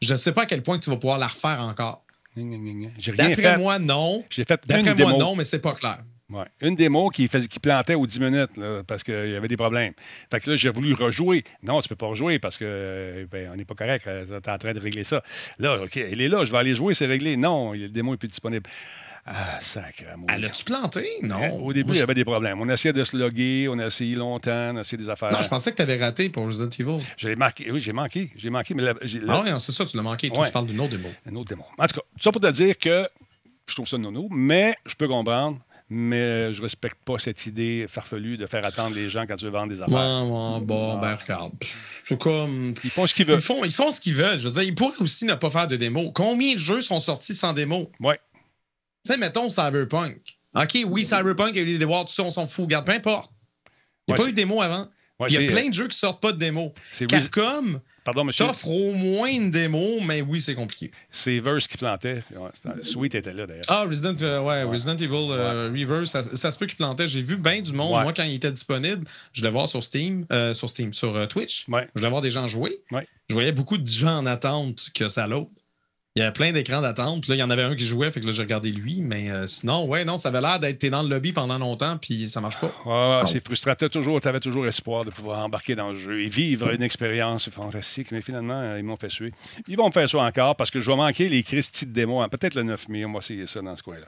je ne sais pas à quel point tu vas pouvoir la refaire encore. D'après moi, non. J'ai fait D'après moi, non, mais c'est pas clair. Ouais. Une démo qui, qui plantait aux 10 minutes parce qu'il y avait des problèmes. Fait que là, j'ai voulu rejouer. Non, tu peux pas rejouer parce que ben, on n'est pas correct. Euh, tu es en train de régler ça. Là, OK, il est là, je vais aller jouer, c'est réglé. Non, le démo n'est plus disponible. Ah, sacré Elle a-tu planté? Non. Au début, il y avait des problèmes. On a essayé de se loguer, on a essayé longtemps, on a essayé des affaires. Non, je pensais que tu avais raté pour Resident Evil. J'ai manqué, oui, j'ai manqué. J'ai manqué. Mais ah oui, c'est ça, tu l'as manqué. Toi, tu parles d'une autre démo. Une autre démo. En tout cas, ça pour te dire que je trouve ça nono, mais je peux comprendre mais je respecte pas cette idée farfelue de faire attendre les gens quand tu veux vendre des affaires. Ouais, bon, ben regarde. C'est comme. Ils font ce qu'ils veulent. Ils font, ils font ce qu'ils veulent. Je veux dire, ils pourraient aussi ne pas faire de démo. Combien de jeux sont sortis sans démo? Ouais. Tu sais, mettons Cyberpunk. OK, oui, Cyberpunk, il y a eu des devoirs, tout ça, on s'en fout. Regarde, peu importe. Il n'y a pas eu de démo avant. il y a plein de jeux qui sortent pas de démo. Capcom. Pardon, monsieur? T'offres au moins une démo, mais oui, c'est compliqué. C'est Verse qui plantait. Sweet était là, d'ailleurs. Ah, Resident, euh, ouais, Resident Evil euh, Reverse, ça, se peut qu'il plantait. J'ai vu bien du monde. Moi, quand il était disponible, je l'ai voir sur Steam, euh, sur Steam, sur Twitch. Je voulais voir des gens jouer. Je voyais beaucoup de gens en attente que ça l'autre. Il y avait plein d'écrans d'attente. Puis là, il y en avait un qui jouait, fait que là, j'ai regardé lui. Mais euh, sinon, ouais, non, ça avait l'air d'être dans le lobby pendant longtemps, puis ça marche pas. Ouais, c'est frustrant. Tu toujours, avais toujours espoir de pouvoir embarquer dans le jeu et vivre une expérience fantastique. Mais finalement, euh, ils m'ont fait suer. Ils vont me faire ça encore parce que je vais manquer les Christy de démo. Hein. Peut-être le 9 mai. On va essayer ça dans ce coin-là.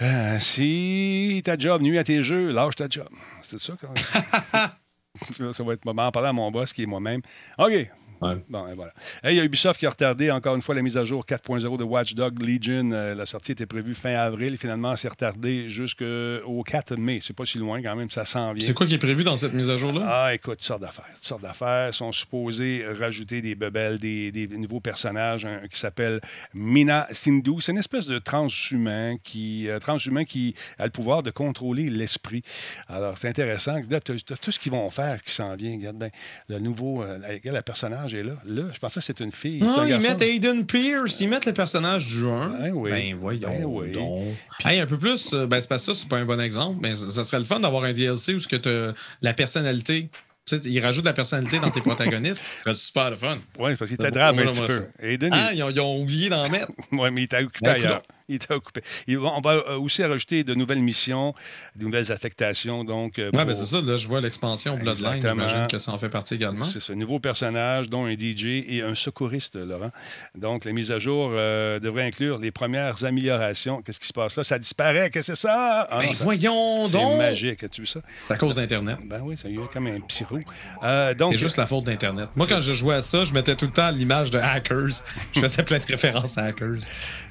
Euh, si ta job nuit à tes jeux, lâche ta job. C'est ça quand ça va être moment en parlant à mon boss qui est moi-même. OK, Bon, et voilà. il y a Ubisoft qui a retardé encore une fois la mise à jour 4.0 de Watch Dog Legion. Euh, la sortie était prévue fin avril. Finalement, c'est retardé jusqu'au 4 mai. C'est pas si loin quand même, ça s'en vient. C'est quoi qui est prévu dans cette mise à jour-là? Ah, écoute, toutes sortes d'affaires. Toutes sortes d'affaires. sont supposés rajouter des bebelles, des, nouveaux personnages qui s'appelle Mina Sindhu. C'est une espèce de transhumain qui, euh, transhumain qui a le pouvoir de contrôler l'esprit. Alors, c'est intéressant. Là, tout ce qu'ils vont faire qui s'en vient. Regarde bien, le nouveau, euh, le personnage là. Là, je pensais que c'était une fille. Non, ils mettent Aiden Pierce, ils mettent le personnage du 1. Ben oui. Ben voyons ben oui. donc. un peu plus, euh, ben c'est pas ça, c'est pas un bon exemple, mais ça, serait le fun d'avoir un DLC où ce que tu la personnalité tu sais, ils rajoutent de la personnalité dans tes protagonistes. Ce serait super le fun. Oui, parce qu'il t'aidera un petit peu. Aiden, ah, ils, ont, oublié d'en mettre. oui, mais il t'a occupé ailleurs. Il était occupé. on va euh, aussi rajouter de nouvelles missions, de nouvelles affectations. Donc, euh, Oui, ben c'est ça. Là, je vois l'expansion Bloodline. J'imagine que ça en fait partie également. C'est ce nouveau personnage, dont un DJ et un secouriste, Laurent. Donc, les mises à jour euh, devraient inclure les premières améliorations. Qu'est-ce qui se passe là? Ça disparaît. Qu'est-ce que c'est ça? Ah, ben, voyons donc! C'est magique. As-tu vu ça? C'est à cause d'Internet. Ben oui, ça y est comme un petit roux. c'est juste la faute d'Internet. Moi, quand je jouais à ça, je mettais tout le temps l'image de hackers. je faisais plein de références à hackers.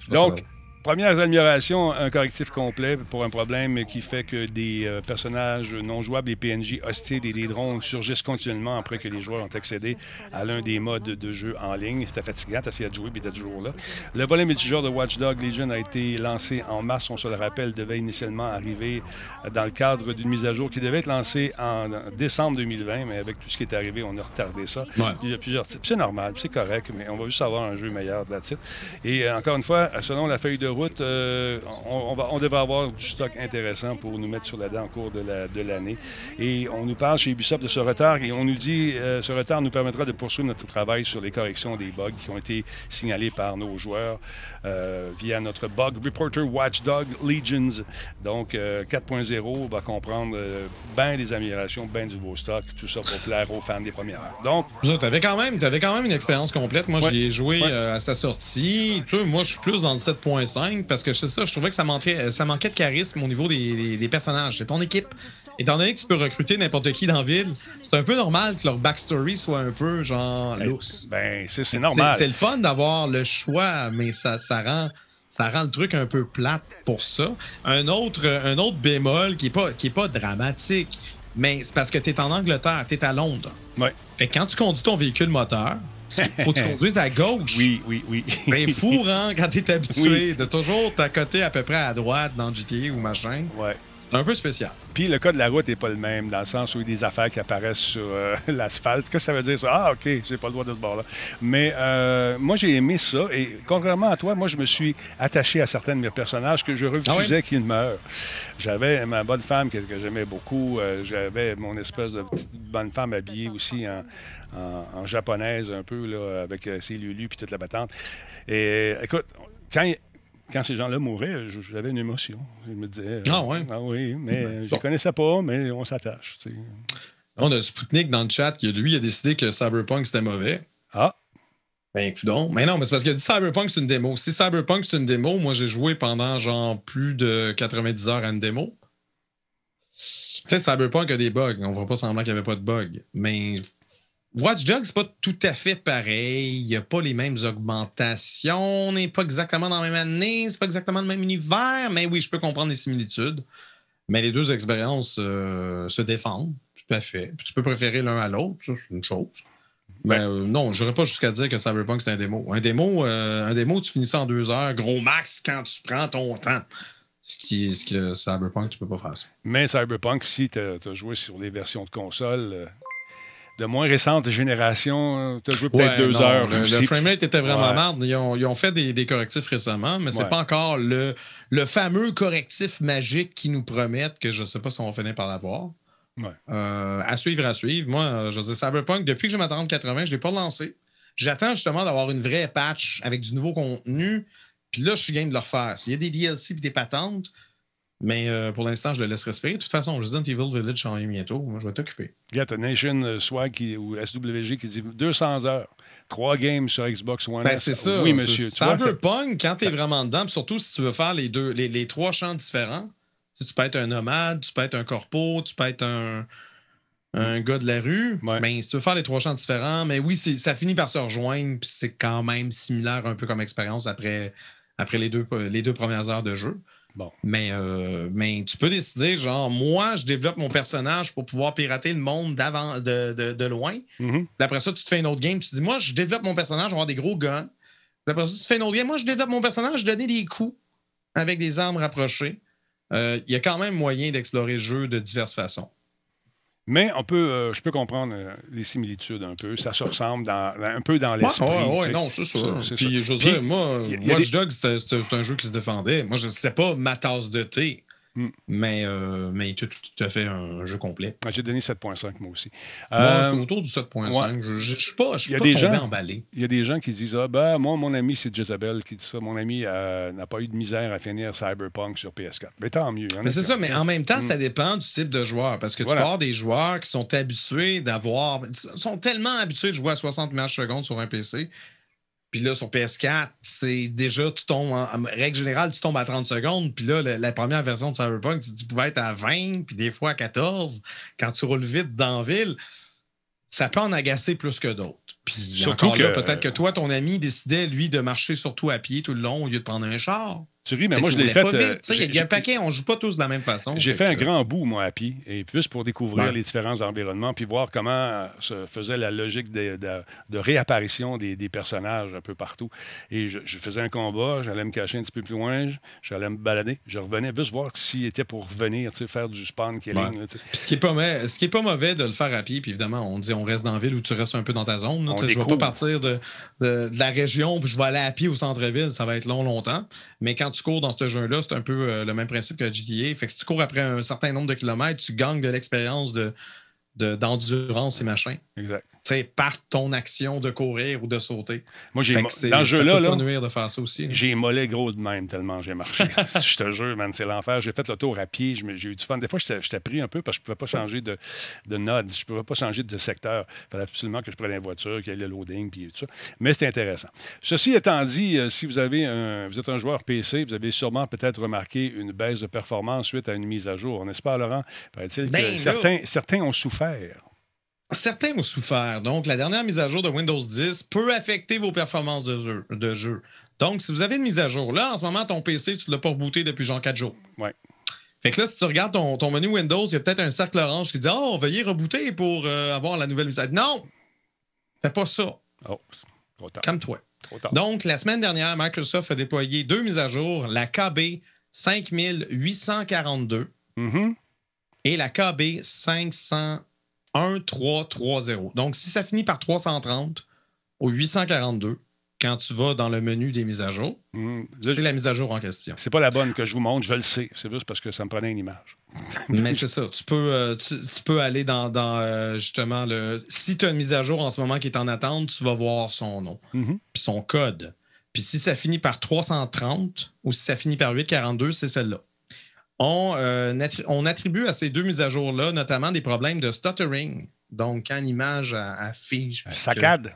Donc, Première amélioration, un correctif complet pour un problème qui fait que des euh, personnages non jouables, des PNJ hostiles et des drones surgissent continuellement après que les joueurs ont accédé à l'un des modes de jeu en ligne. C'était fatigant, essayé de jouer et d'être toujours là. Le volet multijoueur de Watch Dogs Legion a été lancé en mars. On se le rappelle, devait initialement arriver dans le cadre d'une mise à jour qui devait être lancée en décembre 2020, mais avec tout ce qui est arrivé, on a retardé ça. Il y a plusieurs types. C'est normal, c'est correct, mais on va juste avoir un jeu meilleur de la titre. Et euh, encore une fois, selon la feuille de route, euh, on, va, on, devrait avoir du stock intéressant pour nous mettre sur la dent au cours de l'année. et on nous parle chez Ubisoft de ce retard et on nous dit euh, ce retard nous permettra de poursuivre notre travail sur les corrections des bugs qui ont été signalés par nos joueurs euh, via notre bug reporter Watchdog Legions. Donc 4.0 va comprendre bien des améliorations, bien du beau stock, tout ça pour plaire aux fans des premières heures. Donc, tu avais quand même, avais quand même une expérience complète. Moi, j'y ai joué à sa sortie. Tu moi, je suis plus dans le 7.5 parce que c'est ça, je trouvais que ça manquait, ça manquait de charisme au niveau des, personnages. C'est ton équipe. Étant donné que tu peux recruter n'importe qui dans la ville, c'est un peu normal que leur backstory soit un peu genre ben, Ben, c'est normal. C'est le fun d'avoir le choix, mais ça, ça rend ça rend le truc un peu plate pour ça. Un autre, un autre bémol qui n'est pas, qui est pas dramatique, mais c'est parce que tu es en Angleterre, tu es à Londres. Ouais. Fait que quand tu conduis ton véhicule moteur, faut que tu conduises à gauche. Oui, oui, oui. Ben, fou, hein, quand t'es habitué de toujours t'accoter à peu près à droite dans GTA ou machin. Ouais. C'est un peu spécial. Puis le code de la route n'est pas le même, dans le sens où il y a des affaires qui apparaissent sur euh, l'asphalte. Qu'est-ce que ça veut dire, ça? Ah, OK, j'ai pas le droit de ce bord-là. Mais euh, moi, j'ai aimé ça. Et contrairement à toi, moi, je me suis attaché à certains de mes personnages que je refusais ah qu'ils meurent. J'avais ma bonne femme que, j'aimais beaucoup. Euh, j'avais mon espèce de petite bonne femme habillée aussi en, en, japonaise un peu, là, avec euh, ses lulus puis toute la battante. Et écoute, quand, quand ces gens-là mouraient, j'avais une émotion. Je me disais. Ah, ouais? ah oui, mais je ne connaissais pas, mais on s'attache. On a Spoutnik dans le chat qui, lui, a décidé que Cyberpunk, c'était mauvais. Ah. Ben, écoute Mais non, mais c'est parce qu'il a dit Cyberpunk, c'est une démo. Si Cyberpunk, c'est une démo, moi, j'ai joué pendant, genre, plus de 90 heures à une démo. Tu sais, Cyberpunk a des bugs. On ne voit pas semblant qu'il n'y avait pas de bugs. Mais Watch Dogs, c'est pas tout à fait pareil. Il n'y a pas les mêmes augmentations. On n'est pas exactement dans la même année. C'est pas exactement le même univers. Mais oui, je peux comprendre les similitudes. Mais les deux expériences euh, se défendent. Tout à fait. Puis tu peux préférer l'un à l'autre. Ça, c'est une chose. Mais euh, non, je pas jusqu'à dire que Cyberpunk, c'est un démo. Un démo, euh, un démo, tu finis ça en deux heures, gros max, quand tu prends ton temps. Ce qui, ce que Cyberpunk, tu peux pas faire ça. Mais Cyberpunk, si tu as, joué sur les versions de console, de moins récente génération, tu as joué peut-être deux heures. Le, le framerate était vraiment marde. Ils ont, fait des, correctifs récemment, mais c'est pas encore le, le fameux correctif magique qui nous promettent que je ne sais pas si on va finir par l'avoir. Euh, à suivre, à suivre. Moi, je dis Cyberpunk, depuis que j'ai ma 3080, je ne l'ai pas lancé. J'attends justement d'avoir une vraie patch avec du nouveau contenu. Puis là, je suis game de le refaire. S'il y a des DLC et des patentes, mais euh, pour l'instant, je le laisse respirer. De toute façon, Resident Evil Village s'en vient bientôt. Moi, je vais t'occuper. Il y a Nation euh, Swag qui, ou SWG qui dit 200 heures. Trois games sur Xbox One. Ben, c'est ça. Oui, monsieur. C'est un peu punk quand tu es vraiment dedans. surtout si tu veux faire les, deux, les, les trois champs différents. tu peux être un nomade, tu peux être un corpo, tu peux être un, un gars de la rue, ben, si tu veux faire les trois champs différents, mais oui, ça finit par se rejoindre, puis c'est quand même similaire un peu comme expérience après, après les, deux, les deux premières heures de jeu. Bon. Mais, euh, mais tu peux décider, genre, moi, je développe mon personnage pour pouvoir pirater le monde d'avant, de, de, loin. Mm-hmm. après ça, tu te fais une autre game. Tu te dis, moi, je développe mon personnage, je vais avoir des gros guns. après ça, tu te fais une autre game. Moi, je développe mon personnage, je donner des coups avec des armes rapprochées. Euh, il y a quand même moyen d'explorer le jeu de diverses façons. Mais on peut, euh, je peux comprendre euh, les similitudes un peu. Ça se ressemble dans, un peu dans l'esprit. Oui, ouais, non, c'est ça. Puis, je veux dire, moi, Watch Dogs, c'est un jeu qui se défendait. Moi, je ne sais pas ma tasse de thé. Hmm. Mais, euh, mais tout, tout, à fait un jeu complet. J'ai donné 7.5 moi aussi. Moi, je suis euh, autour du 7.5. Je ne suis pas, je suis pas tombé emballé. Il y a des gens qui disent Ah, ben, moi, mon ami, c'est Jezebel qui dit ça. Mon ami euh, n'a pas eu de misère à finir Cyberpunk sur PS4. Mais tant mieux. Mais c'est ça, mais en même temps, ça hmm. dépend du type de joueur. Parce que tu peux avoir des joueurs qui sont habitués d'avoir. sont tellement habitués de jouer à 60 images secondes sur un PC puis là, sur PS4, c'est déjà, tu tombes, en, règle générale, tu tombes à 30 secondes. Puis là, la, première version de Cyberpunk, tu, pouvais être à 20, puis des fois à 14. Quand tu roules vite dans la ville, ça peut en agacer plus que d'autres. Puis Surtout encore là, peut-être que toi, ton ami décidait, lui, de marcher surtout à pied tout le long au lieu de prendre un char. Tu ris, mais moi, je l'ai fait. Euh, il y a un paquet, on joue pas tous de la même façon. J'ai fait un grand bout, moi, à pied, et plus pour découvrir les différents environnements, puis voir comment euh, se faisait la logique de, réapparition des, personnages un peu partout. Et je, faisais un combat, j'allais me cacher un petit peu plus loin, j'allais me balader, je revenais juste voir s'il était pour revenir, faire du spawn killing. ce qui est pas mauvais, ce qui est pas mauvais de le faire à pied, puis évidemment, on dit on reste dans la ville ou tu restes un peu dans ta zone. je ne vais pas partir de, la région, puis je vais aller à pied au centre-ville, ça va être long, longtemps. Mais quand tu cours dans ce jeu-là, c'est un peu euh, le même principe que GTA. Fait que si tu cours après un certain nombre de kilomètres, tu gagnes de l'expérience de, d'endurance et machin. Exact par ton action de courir ou de sauter. Moi, j'ai dans ce jeu-là, là, de faire ça aussi. J'ai mollet gros de même tellement j'ai marché. je te jure, man, c'est l'enfer. J'ai fait le tour à pied, j'ai eu du fun. Des fois, j'étais pris un peu parce que je ne pouvais pas changer de, de node, je ne pouvais pas changer de secteur. Il fallait absolument que je prenne une voiture, qu'il y ait le loading, puis tout ça. Mais c'était intéressant. Ceci étant dit, euh, si vous avez un, vous êtes un joueur PC, vous avez sûrement peut-être remarqué une baisse de performance suite à une mise à jour. N'est-ce pas, Laurent? Paraît-il que ben, certains, certains ont souffert. Certains ont souffert. Donc, la dernière mise à jour de Windows 10 peut affecter vos performances de jeu. Donc, si vous avez une mise à jour, là, en ce moment, ton PC, tu ne l'as pas rebooté depuis genre 4 jours. Ouais. Fait que là, si tu regardes ton, menu Windows, il y a peut-être un cercle orange qui dit Oh, veuillez rebooter pour euh, avoir la nouvelle mise à jour. Non! Fais pas ça. Oh, trop tard. Calme-toi. Donc, la semaine dernière, Microsoft a déployé deux mises à jour, la KB 5842 mm-hmm. et la KB 500. 1, 3, 3, 0. Donc, si ça finit par 330 au 842, quand tu vas dans le menu des mises à jour, hmm. c'est la mise à jour en question. C'est pas la bonne que je vous montre, je le sais. C'est juste parce que ça me prenait une image. Mais c'est ça. Tu peux, euh, tu, peux aller dans, euh, justement le. Si tu as une mise à jour en ce moment qui est en attente, tu vas voir son nom, mm-hmm. puis son code. Puis si ça finit par 330 ou si ça finit par 842, c'est celle-là. Euh, on, attribue à ces deux mises à jour-là notamment des problèmes de stuttering. Donc, quand l'image affiche. À saccade.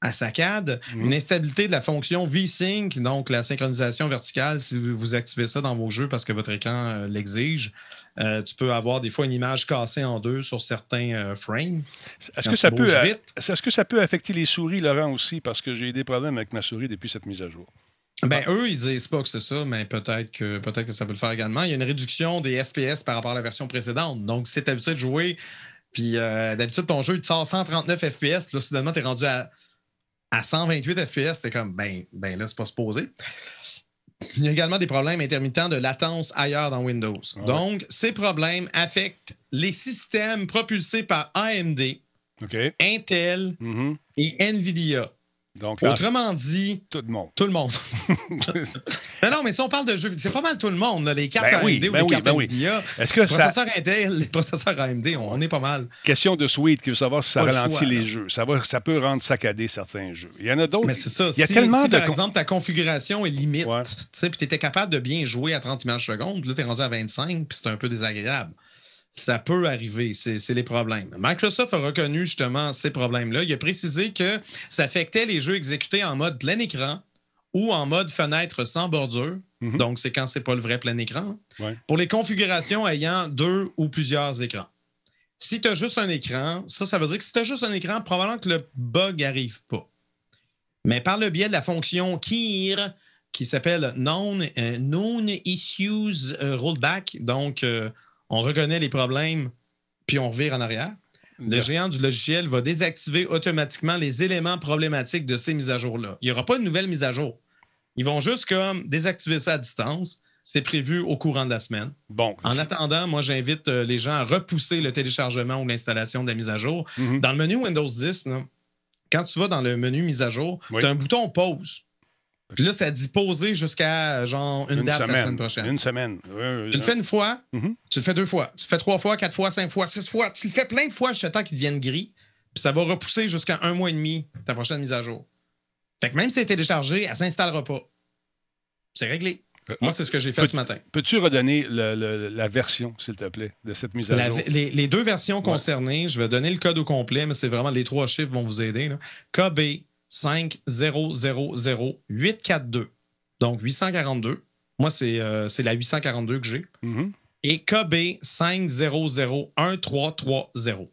À saccade. Mhm. Une instabilité de la fonction V-Sync, donc la synchronisation verticale, si vous activez ça dans vos jeux parce que votre écran euh, l'exige. Euh, tu peux avoir des fois une image cassée en deux sur certains frames. Est-ce que, ça peut, est-ce que ça peut affecter les souris, Laurent, aussi? Parce que j'ai des problèmes avec ma souris depuis cette mise à jour? Ben, eux, ils disent pas que c'est ça, mais peut-être que, peut que ça peut le faire également. Il y a une réduction des FPS par rapport à la version précédente. Donc, si tu es habitué de jouer, puis euh, d'habitude, ton jeu, il te sort 139 FPS, là, soudainement, tu es rendu à, à 128 FPS, t'es comme, ben, ben là, c'est pas supposé. Il y a également des problèmes intermittents de latence ailleurs dans Windows. Ah Donc, ces problèmes affectent les systèmes propulsés par AMD, Intel mm-hmm. et NVIDIA. Donc, Autrement dit, tout le monde. Tout le monde. non, non, mais si on parle de jeux c'est pas mal tout le monde. les cartes AMD ben ou ben les cartes ben Nvidia. Est-ce que les processeurs Intel, les processeurs AMD, on, est pas mal. Question de suite qui veut savoir si ça ralentit les jeux. Ça, va, ça peut rendre saccadé certains jeux. Il y en a d'autres. Mais c'est ça. Il y a tellement de. Par exemple, ta configuration est limite, puis tu étais capable de bien jouer à 30 images secondes, là, tu es rendu à 25, puis c'est un peu désagréable. Ça peut arriver, c'est les problèmes. Microsoft a reconnu justement ces problèmes-là. Il a précisé que ça affectait les jeux exécutés en mode plein écran ou en mode fenêtre sans bordure. Mhm. Donc, c'est quand c'est pas le vrai plein écran. Pour les configurations ayant deux ou plusieurs écrans. Si tu as juste un écran, ça, ça veut dire que si tu as juste un écran, probablement que le bug n'arrive pas. Mais par le biais de la fonction KIR, qui s'appelle non, euh, Issues euh, Rollback, donc euh, on reconnaît les problèmes, puis on revire en arrière. Le géant du logiciel va désactiver automatiquement les éléments problématiques de ces mises à jour-là. Il n'y aura pas de nouvelle mise à jour. Ils vont juste comme désactiver ça à distance. C'est prévu au courant de la semaine. Bon. En attendant, moi, j'invite les gens à repousser le téléchargement ou l'installation de la mise à jour. Mm-hmm. Dans le menu Windows 10, quand tu vas dans le menu mise à jour, tu as un bouton pause. Puis là, ça dit poser jusqu'à genre une, date la semaine prochaine. Une semaine. tu le fais une fois, mm-hmm. tu le fais deux fois, tu le fais trois fois, quatre fois, cinq fois, six fois. Tu le fais plein de fois jusqu'à temps qu'il devienne gris. Puis ça va repousser jusqu'à un mois et demi ta prochaine mise à jour. Fait que même si elle est téléchargée, elle ne s'installera pas. C'est réglé. Euh, Moi, c'est ce que j'ai fait ce matin. Peux-tu redonner la version, s'il te plaît, de cette mise à jour? Les, deux versions concernées, je vais donner le code au complet, mais c'est vraiment les trois chiffres vont vous aider. KB 5000842. Donc 842. Moi, c'est la 842 que j'ai. Mm-hmm. Et KB 5001330.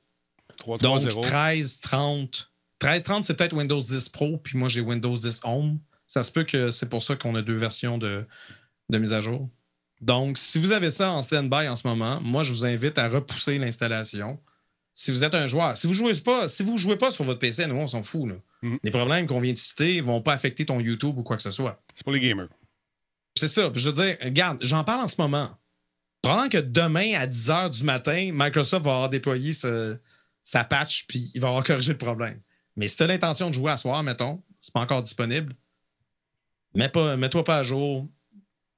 Donc 1330. 1330, c'est peut-être Windows 10 Pro, puis moi j'ai Windows 10 Home. Ça se peut que c'est pour ça qu'on a deux versions de, de mise à jour. Donc, si vous avez ça en stand-by en ce moment, moi, je vous invite à repousser l'installation. Si vous êtes un joueur, si vous jouez pas, si vous jouez pas sur votre PC, nous, on s'en fout. Mhm. Les problèmes qu'on vient de citer ne vont pas affecter ton YouTube ou quoi que ce soit. C'est pour les gamers. C'est ça. Je veux dire, regarde, j'en parle en ce moment. Pendant que demain, à 10 h du matin, Microsoft va avoir déployé sa patch puis il va avoir corrigé le problème. Mais si tu as l'intention de jouer à soir, mettons, c'est pas encore disponible, mets-toi mets pas à jour,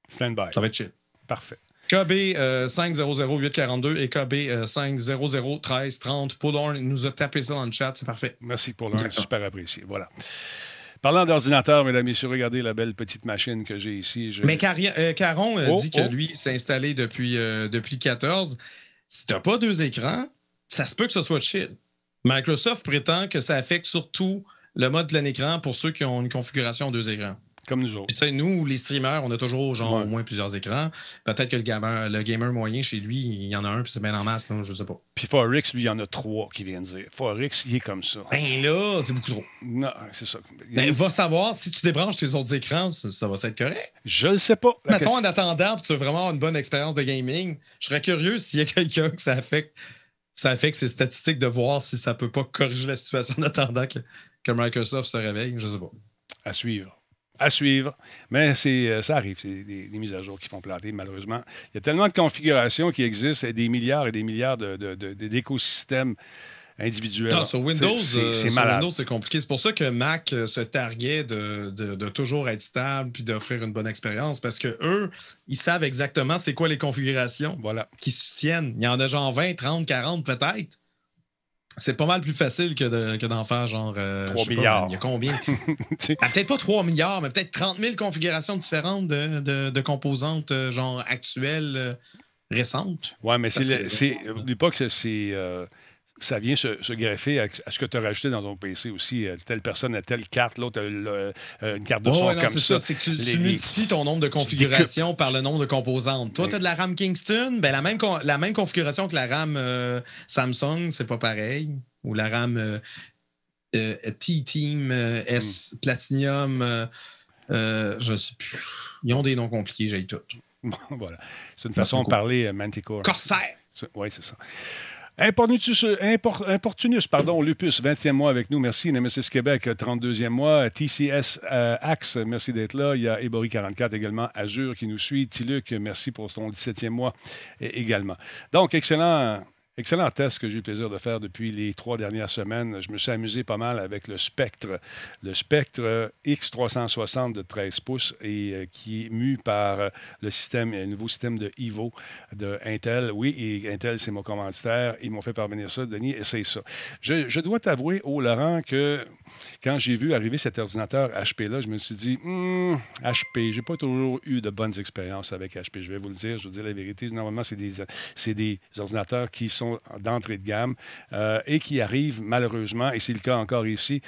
Stand by. Ça va être chill. Parfait. KB 500-842 euh, et KB 500-1330. Paul nous a tapé ça dans le chat, c'est parfait. Merci Paul super apprécié. Voilà. Parlant d'ordinateur, mesdames et messieurs, regardez la belle petite machine que j'ai ici. Mais euh, Caron euh, dit que oh. lui s'est installé depuis, depuis 14. Si tu n'as pas deux écrans, ça se peut que ce soit chill. Microsoft prétend que ça affecte surtout le mode plein écran pour ceux qui ont une configuration deux écrans. Comme nous autres. tu sais, nous, les streamers, on a toujours genre au moins plusieurs écrans. Peut-être que le gamer, le gamer moyen chez lui, il y en a un, puis c'est bien en masse, là, je sais pas. Puis Forex, lui, il y en a trois qui viennent dire. Forex, il est comme ça. Ben là, c'est beaucoup trop. Non, c'est ça. Ben, va savoir si tu débranches tes autres écrans, ça, va être correct. Je le sais pas. Mettons, en attendant, tu veux vraiment avoir une bonne expérience de gaming, je serais curieux s'il y a quelqu'un que ça affecte. Ça affecte ses statistiques de voir si ça peut pas corriger la situation en attendant que, que Microsoft se réveille. Je sais pas. À suivre à suivre. Mais c'est, euh, ça arrive, c'est des, mises à jour qui font planter, malheureusement. Il y a tellement de configurations qui existent, et des milliards et des milliards d'écosystèmes individuels. sur Windows, c'est, euh, c'est compliqué. C'est pour ça que Mac euh, se targuait de, de, toujours être stable puis d'offrir une bonne expérience parce que eux, ils savent exactement c'est quoi les configurations voilà. qui soutiennent. Il y en a genre 20, 30, 40 peut-être. C'est pas mal plus facile que, d'en faire genre. 3 euh, milliards. il y a combien? Ah, Peut-être pas 3 milliards, mais peut-être 30 000 configurations différentes de, composantes euh, genre actuelles, euh, récentes. Ouais, mais c'est. L'époque, c'est ça vient se, greffer à, ce que tu as rajouté dans ton PC aussi. Euh, telle personne a telle carte, l'autre a euh, une carte de son comme ça. C'est que tu, multiplies ton nombre de configurations par le nombre de composantes. Toi, tu as de la RAM Kingston, ben, la, même la même configuration que la RAM euh, Samsung, c'est pas pareil. Ou la RAM T-Team, S, hmm. Platinum, je sais plus. Ils ont des noms compliqués, j'ai tout. voilà. C'est une façon de parler Manticore. Corsair! Oui, c'est ça. Importunus, pardon, Lupus, 20e mois avec nous. Merci. Nemesis Québec, 32e mois. TCS euh, Axe, merci d'être là. Il y a Ebori 44 également. Azure qui nous suit. Tiluc, merci pour ton 17e mois également. Donc, excellent Excellent test que j'ai eu le plaisir de faire depuis les trois dernières semaines. Je me suis amusé pas mal avec le Spectre, le Spectre X360 de 13 pouces et euh, qui est mu par euh, le système, le nouveau système de Evo de Intel. Oui, et Intel, c'est mon commanditaire. Ils m'ont fait parvenir ça. Denis, essaye ça. Je, dois t'avouer, oh Laurent, que quand j'ai vu arriver cet ordinateur HP-là, je me suis dit, HP, hmm, HP, j'ai pas toujours eu de bonnes expériences avec HP. Je vais vous le dire, je vous dire la vérité. Normalement, c'est des, des ordinateurs qui sont sont d'entrée de gamme et qui arrivent malheureusement, et c'est le cas encore ici,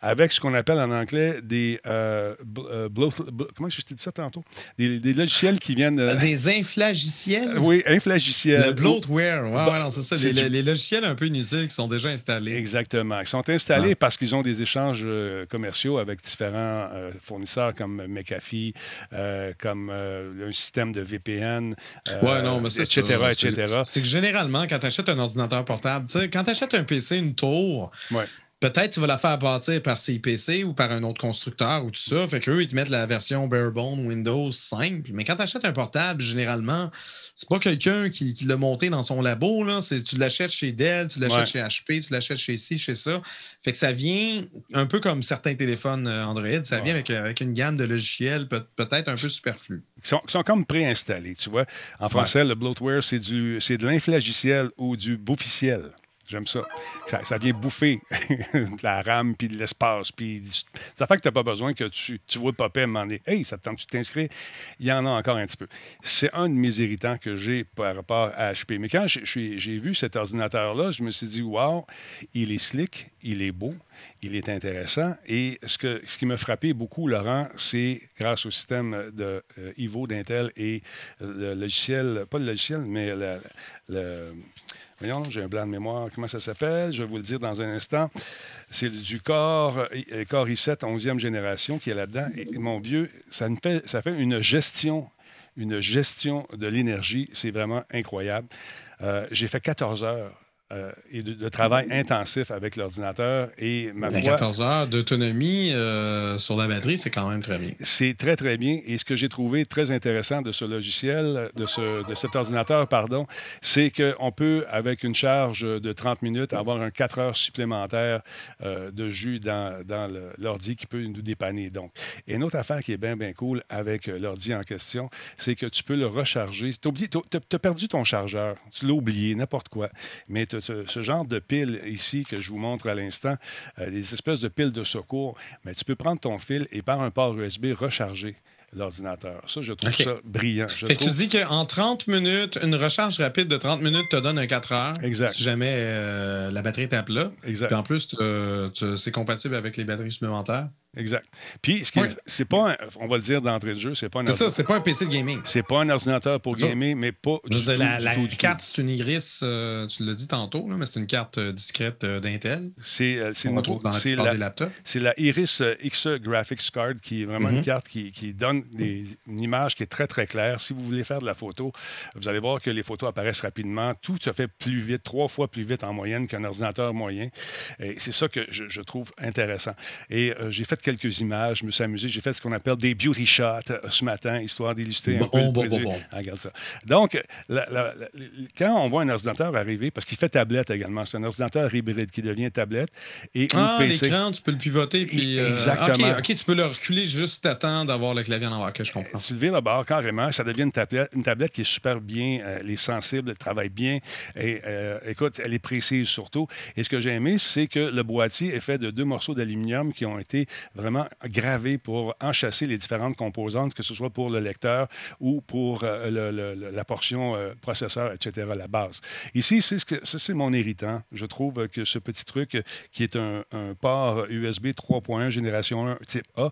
avec ce qu'on appelle en anglais des comment je dit ça tantôt? Des, logiciels qui viennent. Des inflagiciels? oui, inflagiciels. Le bloatware, ouais, c'est ça. Les, logiciels un peu inutiles qui sont déjà installés. Exactement. Ils sont installés parce qu'ils ont des échanges commerciaux avec différents fournisseurs comme McAfee, comme un système de VPN, ouais, non, mais etc., etc. C'est que généralement, quand tu achètes un ordinateur portable, quand tu achètes un PC, une tour, peut-être tu vas la faire bâtir par CIPC ou par un autre constructeur ou tout ça. Fait qu'eux, ils te mettent la version barebone Windows simple. Mais quand tu achètes un portable, généralement, c'est pas quelqu'un qui, l'a monté dans son labo. Là. Tu l'achètes chez Dell, tu l'achètes chez HP, tu l'achètes chez ci, chez ça. Fait que ça vient un peu comme certains téléphones euh, Android, ça vient avec, une gamme de logiciels peut-être un peu superflus. Qui sont, sont comme préinstallés, tu vois. En français, le bloatware, c'est de l'inflagiciel ou du boufficiel. J'aime ça. ça. vient bouffer la RAM puis l'espace. Puis ça fait que tu n'as pas besoin que tu, tu vois papier à demander Hey, ça te tente de t'inscrire? Il y en a encore un petit peu. C'est un de mes irritants que j'ai par rapport à HP. Mais quand j'ai vu cet ordinateur-là, je me suis dit Wow, il est slick, il est beau, il est intéressant. Et ce, que, ce qui m'a frappé beaucoup, Laurent, c'est grâce au système de euh, Ivo d'Intel et le logiciel, pas le logiciel, mais le J'ai un blanc de mémoire. Comment ça s'appelle? Je vais vous le dire dans un instant. C'est du Core, euh, Core i7 11e génération qui est là-dedans. Mon vieux, ça, fait, ça fait une gestion, une gestion de l'énergie. C'est vraiment incroyable. Euh, j'ai fait 14 heures euh, et de, travail intensif avec l'ordinateur. Et ma 14 heures d'autonomie euh, sur la batterie, c'est quand même très bien. C'est très, très bien. Et ce que j'ai trouvé très intéressant de ce logiciel, de, ce, de cet ordinateur, pardon, c'est qu'on peut, avec une charge de 30 minutes, avoir un 4 heures supplémentaire euh, de jus dans, dans l'ordi qui peut nous dépanner. Donc, et une autre affaire qui est bien, bien cool avec l'ordi en question, c'est que tu peux le recharger. Tu as, perdu ton chargeur. Tu l'as oublié, n'importe quoi. Mais ce, genre de piles ici que je vous montre à l'instant, euh, des espèces de piles de secours, mais tu peux prendre ton fil et par un port USB recharger l'ordinateur. Ça, je trouve ça brillant. Je Tu dis qu'en 30 minutes, une recharge rapide de 30 minutes te donne un 4 heures. Exact. Si jamais euh, la batterie est à plat. Exact. Puis en plus, c'est compatible avec les batteries supplémentaires. Exact. Puis, ce c'est pas, on va le dire d'entrée de jeu, c'est pas un. C'est ça, c'est pas un PC de gaming. C'est pas un ordinateur pour gamer, mais pas. Je du la, la carte, c'est une Iris, euh, tu l'as dit tantôt, mais c'est une carte euh, discrète euh, d'Intel. C'est une c'est la, C'est la Iris XE Graphics Card qui est vraiment une mm-hmm. carte qui, qui donne une image qui est très, très claire. Si vous voulez faire de la photo, vous allez voir que les photos apparaissent rapidement. Tout se fait plus vite, trois fois plus vite en moyenne qu'un ordinateur moyen. Et c'est ça que je, je, trouve intéressant. Et j'ai fait quelques images, je me suis amusé. J'ai fait ce qu'on appelle des beauty shots euh, ce matin, histoire d'illustrer un peu le bon, bon, ah, regarde ça. Donc, quand on voit un ordinateur arriver, parce qu'il fait tablette également, c'est un ordinateur hybride qui devient tablette. Et ah, l'écran, tu peux le pivoter. Puis, euh, Exactement. OK, tu peux le reculer juste à temps d'avoir le clavier en envers, que je comprends. Tu le la barre carrément, ça devient une tablette, une tablette qui est super bien, euh, elle est sensible, elle travaille bien. Et écoute, elle est précise surtout. Et ce que j'ai aimé, c'est que le boîtier est fait de deux morceaux d'aluminium qui ont été vraiment gravé pour enchasser les différentes composantes, que ce soit pour le lecteur ou pour euh, la portion euh, processeur, etc., la base. Ici, c'est ce c'est mon irritant. Je trouve que ce petit truc qui est un, port USB 3.1 génération 1 type A,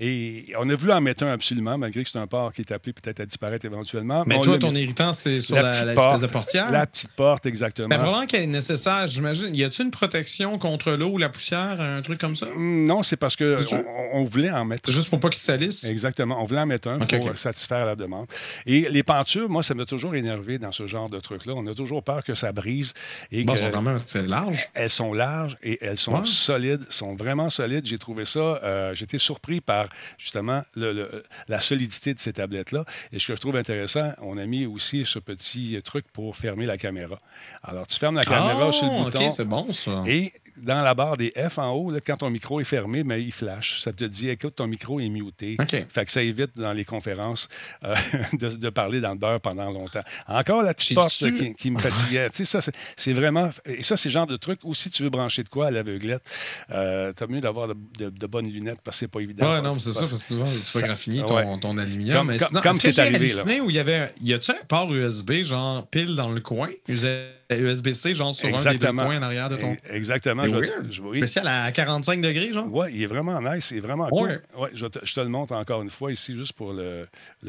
et on a voulu en mettre un absolument, malgré que c'est un port qui est appelé peut-être à disparaître éventuellement. Mais, toi, ton irritant, c'est sur la, l'espèce de portière? La petite porte, exactement. Mais vraiment qu'elle est nécessaire, j'imagine. Y a-t-il une protection contre l'eau ou la poussière, un truc comme ça? Non, c'est parce que on, voulait en mettre. Juste pour pas qu'ils salissent? Exactement. On voulait en mettre un pour satisfaire la demande. Et les pentures, moi, ça m'a toujours énervé dans ce genre de truc-là. On a toujours peur que ça brise. Et bon, que, quand même large. Elles sont larges et elles sont solides, sont vraiment solides. J'ai trouvé ça, euh, j'étais surpris par justement le, la solidité de ces tablettes-là. Et ce que je trouve intéressant, on a mis aussi ce petit truc pour fermer la caméra. Alors, tu fermes la caméra sur le ah, bouton. OK, c'est bon ça. Et dans la barre des F en haut, quand ton micro est fermé, mais il flash. Ça te dit, écoute, ton micro est muté. Fait que ça évite dans les conférences euh, de, parler dans le beurre pendant longtemps. Encore la petite porte qui, me fatiguait. tu sais, ça, c'est vraiment. Et ça, c'est le genre de truc où si tu veux brancher de quoi à l'aveuglette, euh, t'as mieux d'avoir de, bonnes lunettes parce que c'est pas évident. Ouais, non, mais c'est ça, parce que souvent, tu vas graffiner ton, ton, aluminium. Comme, mais comme c'est arrivé. Là. Où il y avait. Y a-tu un port USB, genre pile dans le coin? USB-C, genre sur un des deux coins en arrière de ton. Exactement. Je, Spécial à 45 degrés, genre? Oui, il est vraiment nice. Il est vraiment cool. Ouais, je, te, le montre encore une fois ici, juste pour le,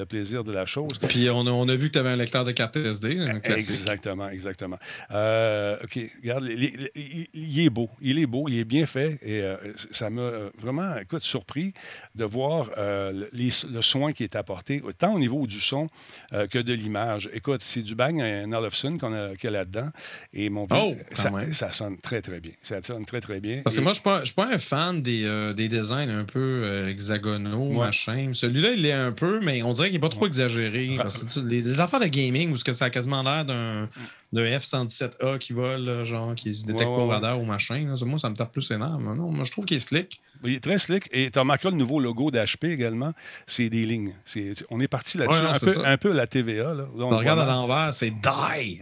plaisir de la chose. Puis on a, on a vu que tu avais un lecteur de carte SD. exactement, exactement. Euh, OK, regarde, il, est beau. Il est beau, il est bien fait. Et euh, ça m'a vraiment, écoute, surpris de voir euh, le soin qui est apporté, tant au niveau du son que de l'image. Écoute, c'est du Bang Olufsen qu'on a, qu'il y a là-dedans. Et mon oh, ça, sonne très, très bien. Ça sonne très, très bien. Parce que moi, je ne suis, pas un fan des, euh, des designs un peu euh, hexagonaux, machin. Celui-là, il est un peu, mais on dirait qu'il n'est pas trop exagéré. les, affaires de gaming, où ça a quasiment l'air d'un de F-117A qui vole, genre, qui se détecte pas au radar ou machin. Moi, ça me tape plus énorme. Non, moi, je trouve qu'il est slick. Il est très slick. Et tu as remarqué le nouveau logo d'HP également? C'est des lignes. on est parti là-dessus. un, peu, la TVA. Là. on regarde à l'envers, c'est Die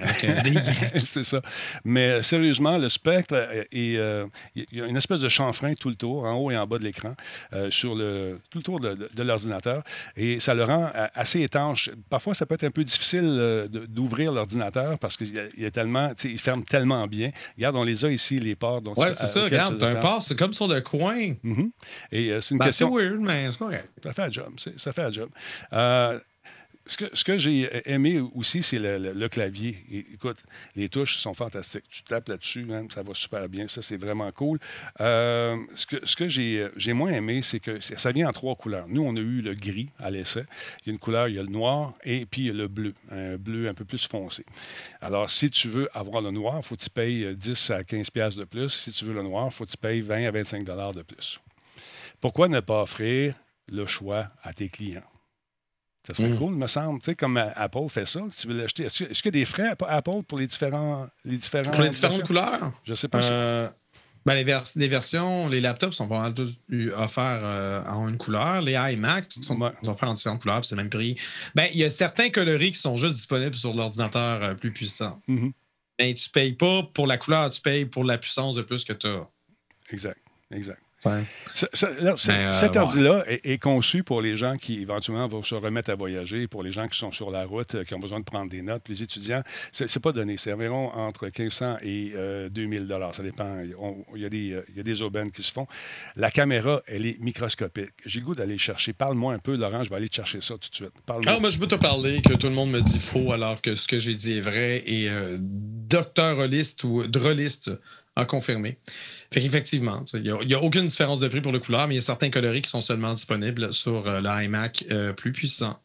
c'est ça. Mais sérieusement, le spectre, euh, euh, il y a une espèce de chanfrein tout le tour, en haut et en bas de l'écran, euh, sur le, tout le tour de, l'ordinateur. Et ça le rend assez étanche. Parfois, ça peut être un peu difficile d'ouvrir l'ordinateur parce qu'il il, est tellement, il ferme tellement bien. Regarde, on les a ici, les ports. Oui, c'est ça. Regarde, un port, c'est comme sur le coin. Et euh, c'est une ben, question. C'est weird, mais c'est correct. Ça fait un job. Ça fait un job. Euh, ce que, j'ai aimé aussi, c'est le, clavier. écoute, les touches sont fantastiques. Tu tapes là-dessus, ça va super bien. Ça, c'est vraiment cool. Euh, ce que, j'ai moins aimé, c'est que ça vient en trois couleurs. Nous, on a eu le gris à l'essai. Il y a une couleur, il y a le noir et puis le bleu, un bleu un peu plus foncé. Alors, si tu veux avoir le noir, il faut que tu payes 10 à 15 pièces de plus. Si tu veux le noir, il faut que tu payes 20 à 25 dollars de plus. Pourquoi ne pas offrir le choix à tes clients? Ça serait mm. cool, me semble. Tu sais, comme Apple fait ça, tu veux l'acheter. Est-ce qu'il y a des frais à Apple pour les différents. Les différents pour les différentes couleurs? Je ne sais pas. Euh, ben, les, versions, les laptops sont pas mal tous offerts euh, en une couleur. Les iMac sont offerts en différentes couleurs, c'est le même prix. Ben, il y a certains coloris qui sont juste disponibles sur l'ordinateur euh, plus puissant. Mm-hmm. Mais tu ne payes pas pour la couleur, tu payes pour la puissance de plus que tu as. Exact, exact. Euh, cet ordi-là est, conçu pour les gens qui éventuellement vont se remettre à voyager, pour les gens qui sont sur la route, euh, qui ont besoin de prendre des notes. Les étudiants, c'est pas donné. C'est environ entre 1500 et 2000 dollars. Ça dépend. Il y, a des, il y a des aubaines qui se font. La caméra, elle est microscopique. J'ai le goût d'aller chercher. Parle-moi un peu, Laurent. Je vais aller te chercher ça tout de suite. Ah, moi, je peux te parler que tout le monde me dit faux alors que ce que j'ai dit est vrai. Et euh, docteur holiste ou droliste a confirmé. Fait qu'effectivement, il n'y a, aucune différence de prix pour le couleur, mais il y a certains coloris qui sont seulement disponibles sur euh, l'iMac euh, plus puissant.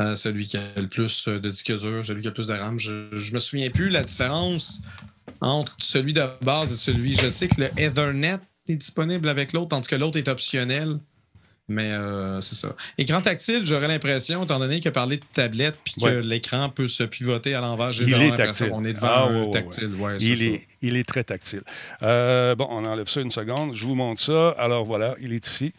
Euh, celui qui a le plus de disque dur, celui qui a le plus de RAM. Je ne me souviens plus la différence entre celui de base et celui. Je sais que le Ethernet est disponible avec l'autre, tandis que l'autre est optionnel. Mais euh, c'est ça. Écran tactile, j'aurais l'impression, étant donné qu'il a parlé de tablette puis que l'écran peut se pivoter à l'envers, j'ai vraiment l'impression qu'on est devant ah, un tactile. il, est, il, est, très tactile. Euh, bon, on enlève ça une seconde. Je vous montre ça. Alors voilà, il est ici.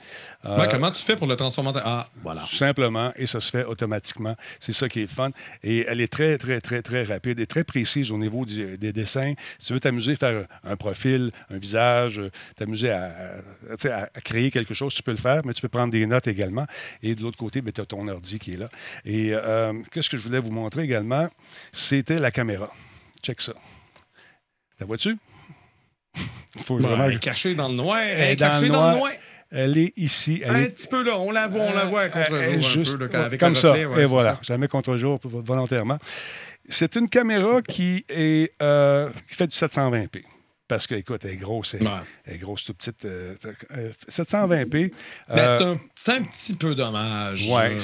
Euh, comment tu fais pour le transformer Ah, voilà. Simplement, et ça se fait automatiquement. C'est ça qui est fun. Et elle est très, très, très, très rapide et très précise au niveau des dessins. Si tu veux t'amuser, faire un profil, un visage, t'amuser à, à, créer quelque chose, tu peux le faire, mais tu peux prendre des notes également. Et de l'autre côté, ben, tu as ton ordi qui est là. Et euh, qu'est-ce que je voulais vous montrer également? C'était la caméra. Check ça. La vois-tu? Faut vraiment... Elle est cachée dans le noir. Elle est cachée dans le noir. Elle est ici. un petit peu là, on la voit, on la voit contre jour. Juste, avec comme ça. et voilà, jamais contre jour volontairement. C'est une caméra qui, est, euh, qui fait du 720p. Parce que, écoute, elle est grosse, elle, est grosse, toute petite. 720p. Euh, euh, ben, c'est un, petit peu dommage. Ouais,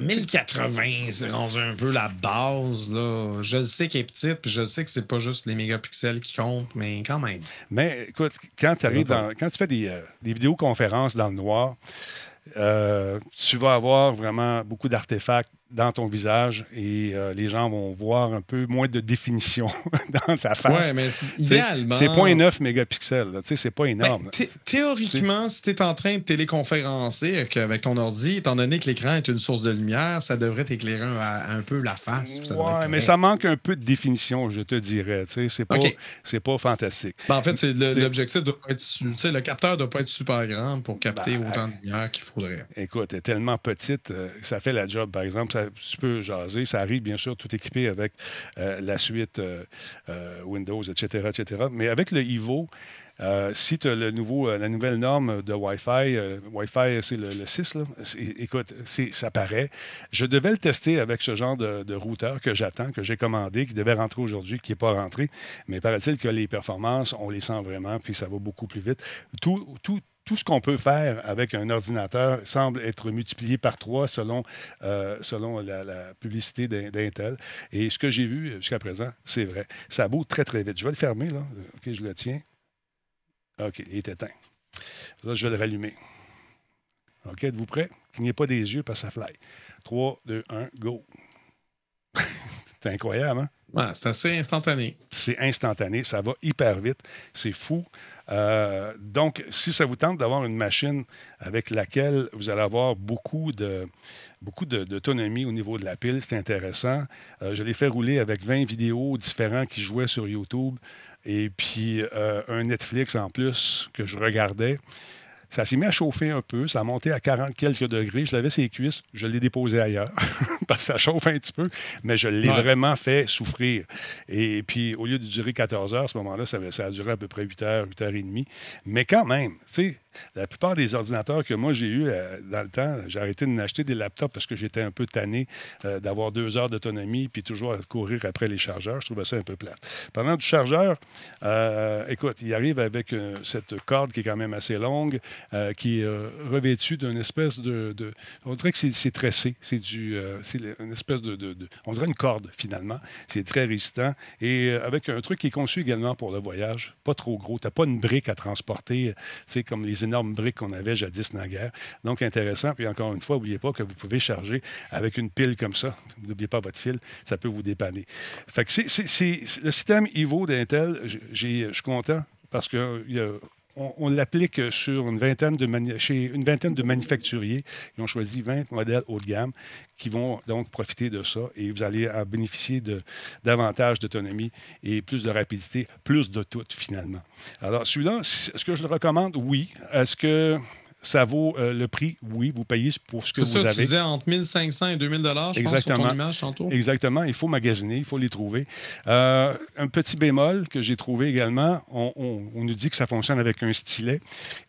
1080, c'est rendu un peu la base. Là. Je sais qu'elle est petite, puis je sais que c'est pas juste les mégapixels qui comptent, mais quand même. Mais écoute, quand, arrives quand tu fais des, euh, des vidéoconférences dans le noir, tu vas avoir vraiment beaucoup d'artefacts dans ton visage et euh, les gens vont voir un peu moins de définition dans ta face. Oui, mais idéalement. C'est 0.9 mégapixels. C'est pas énorme. Ben, théoriquement, si tu es en train de téléconférencer avec ton ordi, étant donné que l'écran est une source de lumière, ça devrait t'éclairer un, peu la face. Oui, mais ça manque un peu de définition, je te dirais. C'est pas, pas fantastique. Ben, en fait, l'objectif doit être. Le capteur ne doit pas être super grand pour capter ben, autant de lumière qu'il faudrait. Écoute, elle est tellement petite, euh, ça fait la job, par exemple tu peux jaser. Ça arrive, bien sûr, tout équipé avec la suite Windows, etc., etc. Mais avec le Evo, euh, si tu as le nouveau, euh, la nouvelle norme de Wi-Fi, euh, Wi-Fi, c'est le, 6, là. écoute, ça paraît. Je devais le tester avec ce genre de, routeur que j'attends, que j'ai commandé, qui devait rentrer aujourd'hui, qui n'est pas rentré. Mais paraît-il que les performances, on les sent vraiment, puis ça va beaucoup plus vite. Tout, tout, tout ce qu'on peut faire avec un ordinateur semble être multiplié par trois selon, selon la, la, publicité d'Intel. Et ce que j'ai vu jusqu'à présent, c'est vrai. Ça bouge très, très vite. Je vais le fermer, là. OK, je le tiens. OK, il est éteint. Là, je vais le rallumer. OK, êtes-vous prêts? Clignez pas des yeux parce que ça fly. 3, 2, 1, go. c'est incroyable, hein? Ouais, c'est assez instantané. C'est instantané, ça va hyper vite, c'est fou. Euh, donc, si ça vous tente d'avoir une machine avec laquelle vous allez avoir beaucoup de beaucoup d'autonomie au niveau de la pile, c'est intéressant. Euh, je l'ai fait rouler avec 20 vidéos différents qui jouaient sur YouTube et puis euh, un Netflix en plus que je regardais. Ça s'est mis à chauffer un peu, ça a monté à 40 quelques degrés. Je l'avais ses cuisses, je l'ai déposé ailleurs parce que ça chauffe un petit peu, mais je l'ai vraiment fait souffrir. Et puis, au lieu de durer 14 heures, à ce moment-là, ça, ça a duré à peu près 8 heures, 8 heures et demie. Mais quand même, tu sais, la plupart des ordinateurs que moi j'ai eus euh, dans le temps, j'ai arrêté de m'acheter des laptops parce que j'étais un peu tanné euh, d'avoir deux heures d'autonomie puis toujours courir après les chargeurs. Je trouvais ça un peu plate. Pendant du chargeur, euh, écoute, il arrive avec cette corde qui est quand même assez longue, qui est revêtue d'une espèce de, On dirait que c'est tressé. C'est du. c'est une espèce de, de, On dirait une corde, finalement. C'est très résistant. Et avec un truc qui est conçu également pour le voyage, pas trop gros. Tu n'as pas une brique à transporter, tu sais, comme les énormes briques qu'on avait jadis naguère. Donc, intéressant. Puis encore une fois, n'oubliez pas que vous pouvez charger avec une pile comme ça. N'oubliez pas votre fil, ça peut vous dépanner. Fait que c'est le système Ivo d'Intel, je suis content parce que on, l'applique sur une vingtaine de chez une vingtaine de manufacturiers. Ils ont choisi 20 modèles haut de gamme qui vont donc profiter de ça et vous allez en bénéficier de davantage d'autonomie et plus de rapidité, plus de tout finalement. Alors celui-là, est-ce que je le recommande? Oui. Est-ce que ça vaut euh, le prix, oui, vous payez pour ce que vous avez. Tu disais entre 1500 et 2000 dollars, je Exactement. pense, sur ton image tantôt. Exactement. Il faut magasiner, il faut les trouver. Euh, un petit bémol que j'ai trouvé également, on, nous dit que ça fonctionne avec un stylet.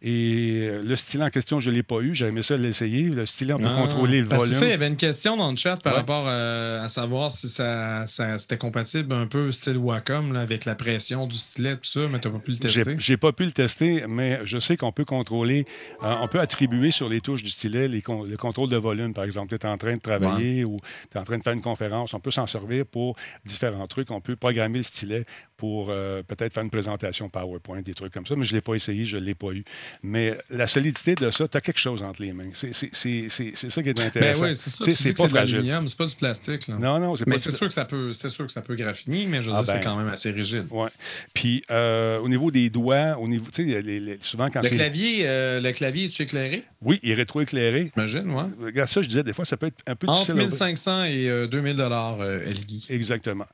Et le stylet en question, je ne l'ai pas eu. J'aurais aimé ça l'essayer. Le stylet, on peut ah. contrôler le volume. Ça, il y avait une question dans le chat par rapport euh, à savoir si ça, c'était compatible un peu style Wacom avec la pression du stylet, tout ça, mais tu n'as pas pu le tester. J'ai pas pu le tester, mais je sais qu'on peut contrôler on peut attribuer sur les touches du stylet le contrôle de volume, par exemple. Tu es en train de travailler ou tu es en train de faire une conférence. On peut s'en servir pour différents trucs. On peut programmer le stylet pour euh, peut-être faire une présentation PowerPoint, des trucs comme ça, mais je ne l'ai pas essayé, je ne l'ai pas eu. Mais la solidité de ça, tu as quelque chose entre les mains. C'est ça qui est ben intéressant. Ben oui, c'est. C'est pas c'est pas du plastique. Là. Non, non, c'est pas... Mais c'est sûr, que ça peut, sûr que ça peut graffiner, mais je veux ah dire, c'est ben. quand même assez rigide. Oui. Puis, euh, au niveau des doigts, au niveau, tu sais, souvent quand le clavier, euh, le clavier, es-tu éclairé? Oui, il est rétroéclairé. Imagine, oui. Regarde ça, je disais, des fois, ça peut être un peu Entre 1500 et 2000 dollars, Elgui. Exactement.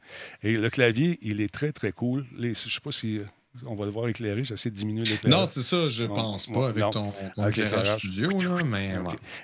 Et le clavier, il est très, très cool. Les, je ne sais pas si euh, on va le voir éclairé. J'essaie de diminuer l'éclairage. Non, c'est ça, je ne pense pas avec ton, éclairage studio. mais,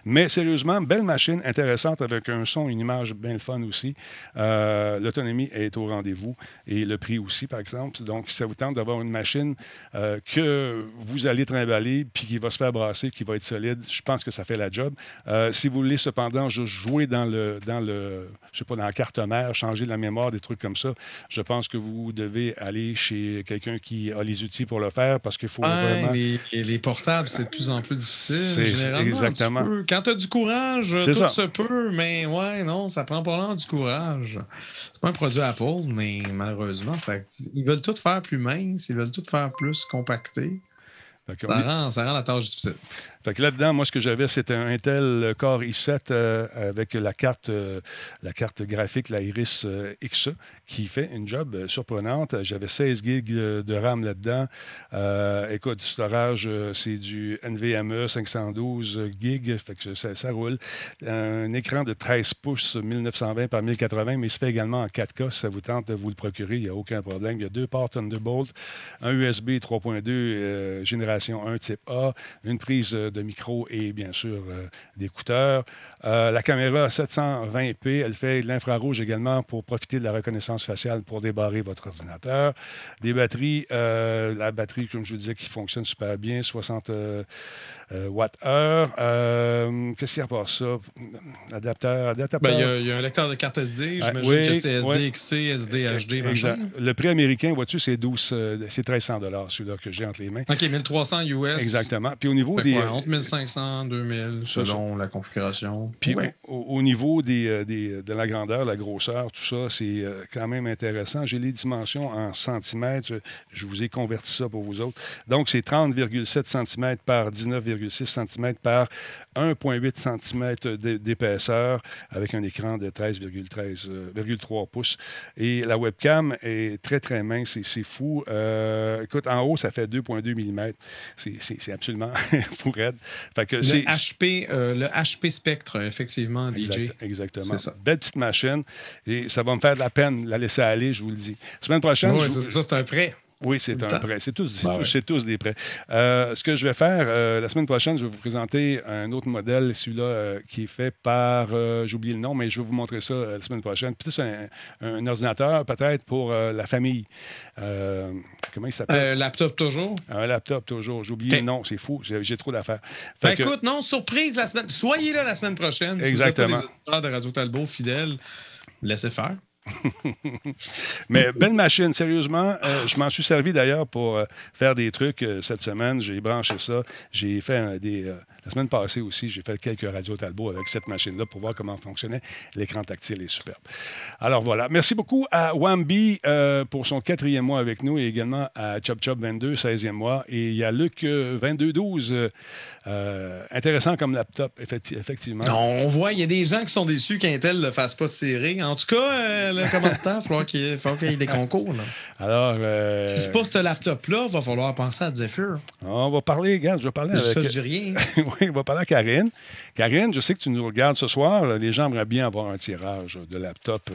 mais sérieusement, belle machine, intéressante avec un son, une image bien le fun aussi. Euh, l'autonomie est au rendez-vous et le prix aussi, par exemple. Donc, si ça vous tente d'avoir une machine euh, que vous allez trimballer puis qui va se faire brasser, qui va être solide, je pense que ça fait la job. Euh, si vous voulez cependant juste jouer dans le, dans le, je sais pas, dans la carte mère, changer la mémoire, des trucs comme ça, je pense que vous devez aller chez quelqu'un qui a les outils pour le faire parce qu'il faut vraiment... Les, les portables, c'est de plus en plus difficile. Généralement, exactement. Quand tu as du courage, tout ça. se peut, mais ouais, non, ça prend pas long du courage. C'est pas un produit Apple, mais malheureusement, ça, ils veulent tout faire plus mince, ils veulent tout faire plus compacté. Ça rend, ça rend la tâche difficile. Fait que là-dedans, moi, ce que j'avais, c'était un Intel Core i7 euh, avec la carte, euh, la carte graphique, la Iris euh, X, qui fait une job surprenante. J'avais 16 gigs de RAM là-dedans. écoute, du storage, c'est du NVMe 512 gigs, fait que ça, roule. Un écran de 13 pouces 1920 par 1080, mais il se fait également en 4K si ça vous tente de vous le procurer. Il n'y a aucun problème. Il y a deux ports Thunderbolt, un USB 3.2 génération 1 type A, une prise de micro et bien sûr d'écouteurs. la caméra 720p, elle fait de l'infrarouge également pour profiter de la reconnaissance faciale pour débarrer votre ordinateur. Des batteries, la batterie, comme je vous disais, qui fonctionne super bien, 60 watts-heure. Qu'est-ce qu'il y a pour ça? Adapteur, adapteur. Ben, il y, a un lecteur de carte SD, ah, j'imagine que c'est SDXC, SDHD, machin. Le prix américain, vois-tu, c'est 12, c'est 1300 celui-là que j'ai entre les mains. OK, 1300 US. Exactement. Puis au niveau des. Entre 1500, 2000, selon la configuration. Puis au, niveau des, euh, des, de la grandeur, la grosseur, tout ça, c'est euh, quand même intéressant. J'ai les dimensions en centimètres. Je vous ai converti ça pour vous autres. Donc, c'est 30,7 cm par 19,6 cm par 1,8 cm d'épaisseur avec un écran de 13,3 euh, pouces. Et la webcam est très, très mince. C'est fou. écoute, en haut, ça fait 2,2 mm. C'est absolument fou raide. Fait que le, HP, euh, le HP Spectre, effectivement, DJ. exactement. Belle petite machine. Et ça va me faire de la peine de la laisser aller, je vous le dis. Semaine prochaine. Oui, ça, c'est un prêt. Oui, c'est un prêt. C'est tous, ben tous, des prêts. Euh, ce que je vais faire, euh, la semaine prochaine, je vais vous présenter un autre modèle, celui-là euh, qui est fait par, j'ai oublié le nom, mais je vais vous montrer ça la semaine prochaine. Plus un, un ordinateur, peut-être pour la famille. comment il s'appelle? Un laptop toujours? Un laptop toujours. J'ai oublié le nom, c'est fou. J'ai trop d'affaires. Ben, écoute, non, surprise la semaine. Soyez là la semaine prochaine. Si Exactement. vous êtes des auditeurs de Radio Talbot fidèles, laissez faire. Mais belle machine, sérieusement. Euh, je m'en suis servi d'ailleurs pour euh, faire des trucs euh, cette semaine. J'ai branché ça. J'ai fait la semaine passée aussi, j'ai fait quelques radios Talbot avec cette machine-là pour voir comment fonctionnait. L'écran tactile est superbe. Alors voilà. Merci beaucoup à Wambi pour son quatrième mois avec nous et également à Chop Chop 22, 16e mois. Et il y a Luc 2212 euh, intéressant comme laptop, effectivement. on voit, il y a des gens qui sont déçus qu'Intel ne le fasse pas tirer. En tout cas, euh, commanditaire, il va qu'il y ait des concours. Alors, euh, si c'est pas ce laptop-là, il va falloir penser à Zephyr. On va parler, regarde, je vais parler avec. Ça, rien. oui, on va parler à Karine. Karine, je sais que tu nous regardes ce soir. Les gens aimeraient bien avoir un tirage de laptop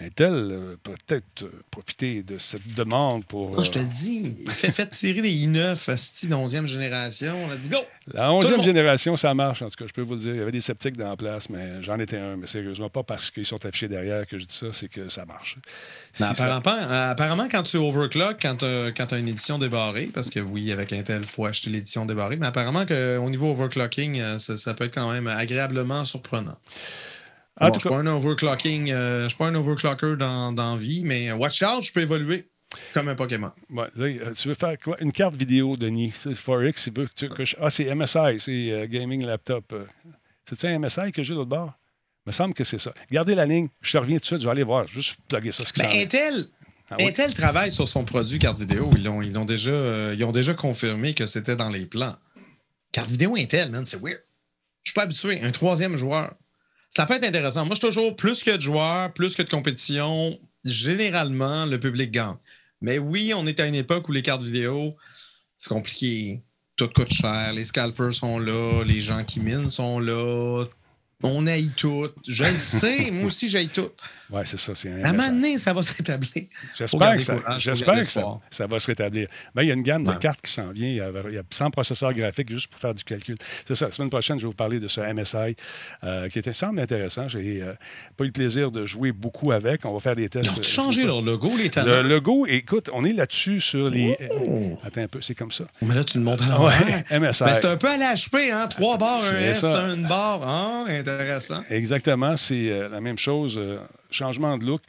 Intel. Peut-être profiter de cette demande pour. Oh, je te le dis, il fait, fait tirer des i9 Asti 11e génération. On a dit go! La 11e génération, ça marche, en tout cas, je peux vous le dire. Il y avait des sceptiques dans la place, mais j'en étais un. Mais sérieusement, pas parce qu'ils sont affichés derrière que je dis ça, c'est que ça marche. apparemment, quand tu overclock, quand tu as, une édition débarrée, parce que oui, avec Intel, il faut acheter l'édition débarrée, mais apparemment qu'au niveau overclocking, euh, ça, peut être quand même agréablement surprenant. je ne suis pas un overclocking, euh, je suis pas un overclocker dans, dans vie, mais Watch Out, je peux évoluer. Comme un Pokémon. Euh, tu veux faire quoi? Une carte vidéo, Denis. Forex, veut que, Ah, c'est MSI, c'est euh, Gaming Laptop. C'est-tu un MSI que j'ai l'autre bord? Il me semble que c'est ça. Gardez la ligne. Je te reviens tout de suite. Je vais aller voir. Juste plugger ça. Ce ben, Intel, ah Intel travaille sur son produit carte vidéo. Ils ont, ils ont, déjà, ils ont déjà confirmé que c'était dans les plans. Carte vidéo Intel, man, c'est weird. Je suis pas habitué. Un troisième joueur. Ça peut être intéressant. Moi, je suis toujours plus que de joueurs, plus que de compétition. Généralement, le public gagne. Mais oui, on est à une époque où les cartes vidéo, c'est compliqué. Tout coûte cher. Les scalpers sont là. Les gens qui minent sont là. On aille tout. Je le sais. moi aussi, j'aille tout. Oui, c'est ça. C'est à un moment donné, ça va se rétablir. J'espère que, ça, que ça, va se rétablir. Ben, il y a une gamme de cartes qui s'en vient. Il y, a, 100 processeurs graphiques juste pour faire du calcul. C'est ça. La semaine prochaine, je vais vous parler de ce MSI euh, qui était, semble intéressant. J'ai n'ai euh, pas eu le plaisir de jouer beaucoup avec. On va faire des tests. Ils ont changé leur logo, les talents. Le logo, écoute, on est là-dessus sur les. Oh! Attends un peu, c'est comme ça. Mais là, tu le montres à l'envers. MSI. c'est un peu à l'HP, hein? Trois barres, un S, une barre. Ah, intéressant. Exactement. C'est euh, la même chose changement de look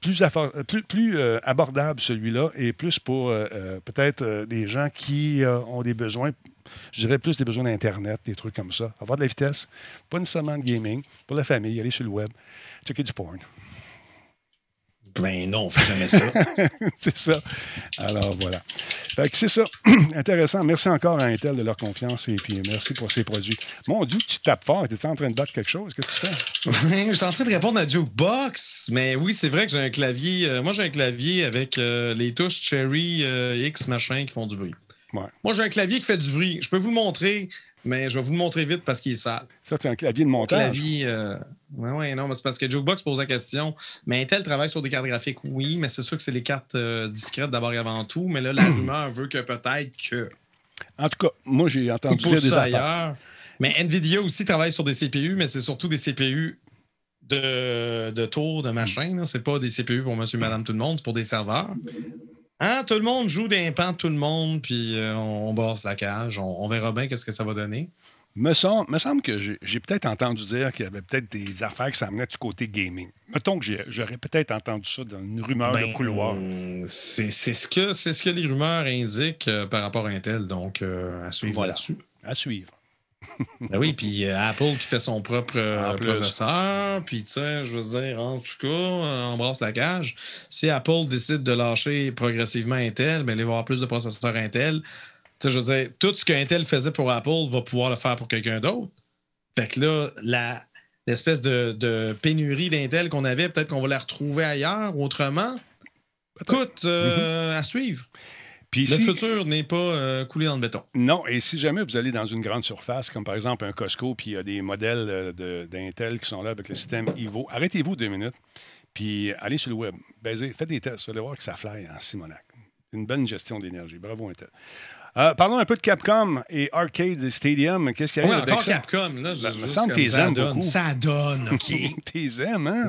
plus, plus euh, abordable celui-là et plus pour euh, euh, peut-être des gens qui ont des besoins, je dirais plus des besoins d'Internet, des trucs comme ça. Avoir de la vitesse, pas nécessairement de gaming, pour la famille, aller sur le web, checker du porn. Ben non, on fait jamais ça. c'est ça. Alors voilà. Fait que c'est ça. Intéressant. Merci encore à Intel de leur confiance et puis merci pour ces produits. Mon Dieu, tu tapes fort. Es-tu en train de battre quelque chose? Qu'est-ce que tu fais? je suis en train de répondre à Jukebox. Mais oui, c'est vrai que j'ai un clavier. Euh, moi, j'ai un clavier avec euh, les touches Cherry euh, X machin qui font du bruit. Moi, j'ai un clavier qui fait du bruit. Je peux vous le montrer mais je vais vous le montrer vite parce qu'il est sale. Ça, c'est un clavier de montage. Un clavier. Euh... Oui, non, mais c'est parce que Jokebox pose la question. Mais Intel travaille sur des cartes graphiques, oui, mais c'est sûr que c'est les cartes euh, discrètes d'abord et avant tout. Mais là, la rumeur veut que peut-être que. En tout cas, moi, j'ai entendu dire des affaires. Mais Nvidia aussi travaille sur des CPU, mais c'est surtout des CPU de, de tour, de machin. C'est pas des CPU pour monsieur, madame, tout le monde, c'est pour des serveurs. Hein, tout le monde joue des pans tout le monde, puis euh, on, bosse la cage. On, verra bien qu'est-ce que ça va donner. Me semble, me semble que j'ai peut-être entendu dire qu'il y avait peut-être des affaires qui s'amenaient du côté gaming. Mettons que j'aurais peut-être entendu ça dans une rumeur de ben, couloir. C'est ce, que, ce que les rumeurs indiquent euh, par rapport à Intel, donc euh, à suivre là-dessus. À suivre. Ben oui, puis euh, Apple qui fait son propre euh, processeur, puis tu sais, je veux dire, en tout cas, euh, embrasse la cage. Si Apple décide de lâcher progressivement Intel, ben, il va y avoir plus de processeurs Intel. Tu sais, je veux dire, tout ce qu'Intel faisait pour Apple va pouvoir le faire pour quelqu'un d'autre. Fait que là, la, l'espèce de, pénurie d'Intel qu'on avait, peut-être qu'on va la retrouver ailleurs, autrement. Écoute, mm-hmm. à suivre le futur n'est pas euh, coulé dans le béton. Non, et si jamais vous allez dans une grande surface, comme par exemple un Costco, puis il y a des modèles euh, d'Intel qui sont là avec le système Ivo, arrêtez-vous deux minutes, puis allez sur le web, baisez, faites des tests, vous allez voir que ça fly en Simonac. Une bonne gestion d'énergie. Bravo, Intel. Euh, parlons un peu de Capcom et Arcade Stadium. Qu'est-ce qu'il y a oui, encore Capcom. Là, je, ben, me semble que ça donne. Ça donne, OK. t'es aimes, hein?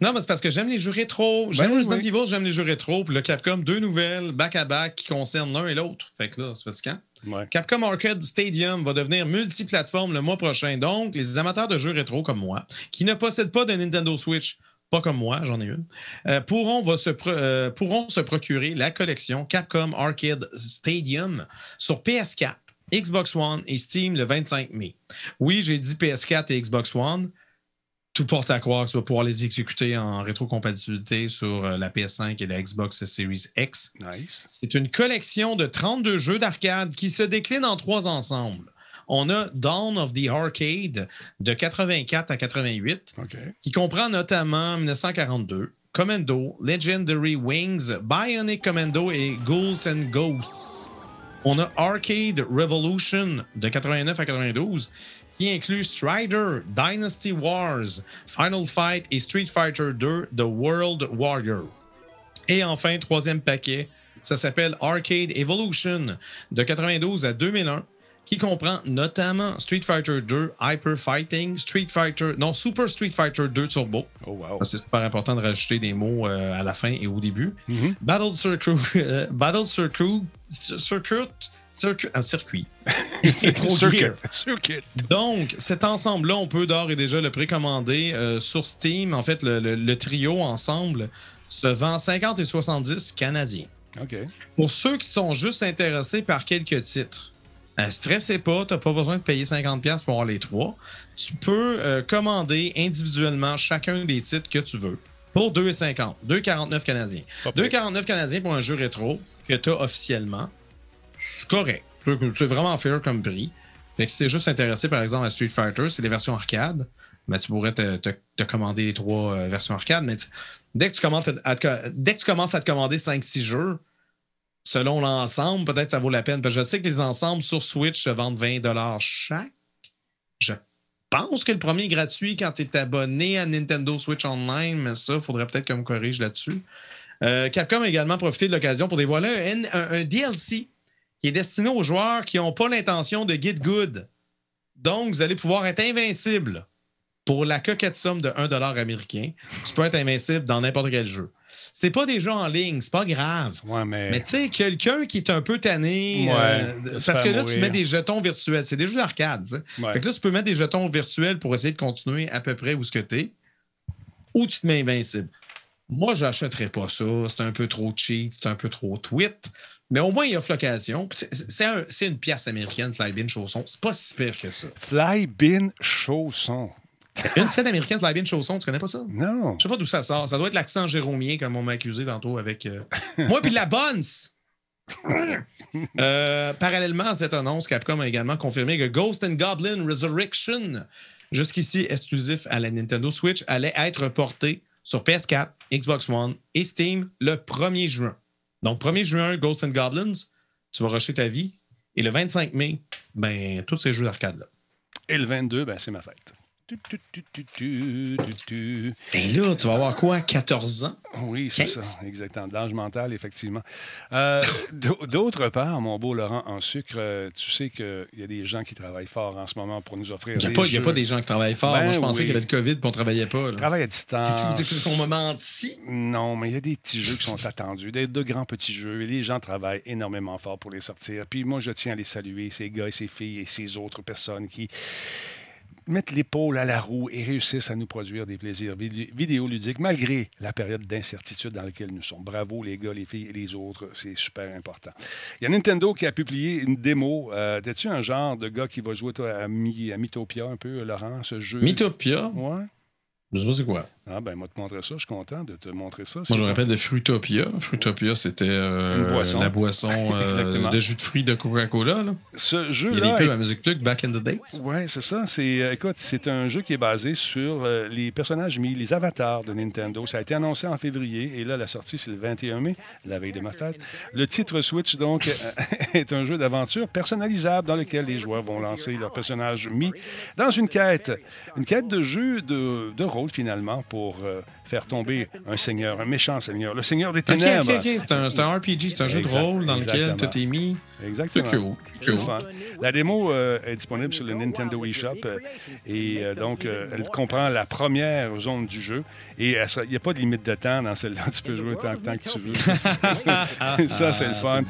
Non, mais c'est parce que j'aime les jeux rétro. Ben j'aime Resident Evil, j'aime les jeux rétro. Puis le Capcom, deux nouvelles back-à-back qui concernent l'un et l'autre. Fait que là, c'est quand? Capcom Arcade Stadium va devenir multiplateforme le mois prochain. Donc, les amateurs de jeux rétro comme moi, qui ne possèdent pas de Nintendo Switch, pas comme moi, j'en ai une, euh, pourront, se euh, pourront se procurer la collection Capcom Arcade Stadium sur PS4, Xbox One et Steam le 25 mai. Oui, j'ai dit PS4 et Xbox One tout porte à croire que tu vas pouvoir les exécuter en rétrocompatibilité sur euh, la PS5 et la Xbox Series X. C'est une collection de 32 jeux d'arcade qui se déclinent en trois ensembles. On a Dawn of the Arcade de 84 à 88, qui comprend notamment 1942, Commando, Legendary Wings, Bionic Commando et Ghouls and Ghosts. On a Arcade Revolution de 89 à 92, qui inclut Strider, Dynasty Wars, Final Fight et Street Fighter 2 The World Warrior. Et enfin, troisième paquet, ça s'appelle Arcade Evolution de 92 à 2001 qui comprend notamment Street Fighter 2 Hyper Fighting, Street Fighter, non, Super Street Fighter 2 Turbo. Oh wow. C'est super important de rajouter des mots euh, à la fin et au début. Mm-hmm. Battle Circuit, euh, Battle Circuit, Circuit, un circuit. C'est trop circuit. Donc, cet ensemble-là, on peut d'ores et déjà le précommander euh, sur Steam. En fait, le, trio ensemble se vend 50 et 70 canadiens. OK. Pour ceux qui sont juste intéressés par quelques titres, ne stressez pas, tu n'as pas besoin de payer 50$ pour avoir les trois. Tu peux euh, commander individuellement chacun des titres que tu veux pour 2,50$. 2,49$ canadiens. 2,49$ canadiens pour un jeu rétro que tu as officiellement c'est correct. C'est vraiment fair comme prix. Fait que si t'es juste intéressé, par exemple, à Street Fighter, c'est les versions arcade, mais tu pourrais te, commander les trois euh, versions arcade. Mais dès, que tu commences à te, dès que tu commences à te commander 5-6 jeux, selon l'ensemble, peut-être ça vaut la peine. Parce que je sais que les ensembles sur Switch se vendent 20 chaque. Je pense que le premier est gratuit quand tu es abonné à Nintendo Switch Online, mais ça, il faudrait peut-être que me corrige là-dessus. Euh, Capcom a également profité de l'occasion pour dévoiler un DLC qui est destiné aux joueurs qui n'ont pas l'intention de get good. Donc, vous allez pouvoir être invincible pour la coquette somme de 1 américain. Tu peux être invincible dans n'importe quel jeu. C'est pas des jeux en ligne, c'est pas grave. mais mais tu sais, quelqu'un qui est un peu tanné. Euh, parce que là, tu mets des jetons virtuels. C'est des jeux d'arcade. Fait que là, tu peux mettre des jetons virtuels pour essayer de continuer à peu près où ce que tu es. Ou tu te mets invincible. Moi, j'achèterais pas ça. C'est un peu trop cheat, c'est un peu trop tweet. Mais au moins, il y a flocation. C'est une pièce américaine, Flybin Chausson. C'est pas si pire que ça. Flybin Chausson. Une scène américaine, Flybin Chausson, tu connais pas ça? Non. Je sais pas d'où ça sort. Ça doit être l'accent jéromien, comme on m'a accusé tantôt avec. Euh, moi, puis la bonne! Euh, parallèlement à cette annonce, Capcom a également confirmé que Ghost and Goblin Resurrection, jusqu'ici exclusif à la Nintendo Switch, allait être porté sur PS4, Xbox One et Steam le 1er juin. Donc, 1er juin, Ghost and Goblins, tu vas rusher ta vie. Et le 25 mai, ben, tous ces jeux d'arcade-là. Et le 22, ben, c'est ma fête. Ben là, tu vas avoir quoi, 14 ans? Oui, c'est ça, exactement. De l'âge mental, effectivement. Euh, d'autre part, mon beau Laurent, en sucre, euh, tu sais qu'il y a des gens qui travaillent fort en ce moment pour nous offrir. Il n'y a, pas des gens qui travaillent fort. Moi, je ben pensais qu'il y avait le COVID et on ne travaillait pas. Travail à distance. Qu'est-ce qu'on me menti? Non, mais il y a des petits jeux qui sont attendus, des, de grands petits jeux. Et les gens travaillent énormément fort pour les sortir. Puis moi, je tiens à les saluer, ces gars et ces filles et ces autres personnes qui mettent l'épaule à la roue et réussissent à nous produire des plaisirs vidéoludiques malgré la période d'incertitude dans laquelle nous sommes. Bravo les gars, les filles et les autres, c'est super important. Il y a Nintendo qui a publié une démo. Euh, T'es-tu un genre de gars qui va jouer toi, à, à Mythopia un peu, Laurent, ce jeu? Mythopia? Ouais. Je sais pas c'est quoi. Ah ben, moi, te montrer ça. Je suis content de te montrer ça. Moi, je me rappelle de Fruitopia. Fruitopia, c'était euh, la boisson euh, de jus de fruits de Coca-Cola. Ce jeu-là... Il y a des pubs à Musique Plus, Back in the Days. Oui, c'est ça. C'est, euh, écoute, c'est un jeu qui est basé sur les personnages mis, les avatars de Nintendo. Ça a été annoncé en février et là, la sortie, c'est le 21 mai, la veille de ma fête. Le titre Switch, donc, est un jeu d'aventure personnalisable dans lequel les joueurs vont lancer leurs personnages mis dans une quête. Une quête de jeu de, de rôle, finalement, pour faire tomber un seigneur, un méchant seigneur, le seigneur des ténèbres. C'est un, un, RPG, c'est un jeu de rôle dans lequel tu t'es mis. Exactement. C'est cool. La démo euh, est disponible sur le Nintendo eShop euh, et euh, donc elle comprend la première zone du jeu et il n'y a pas de limite de temps dans celle-là. Tu peux jouer tant, tant que tu veux. ça, c'est le fun.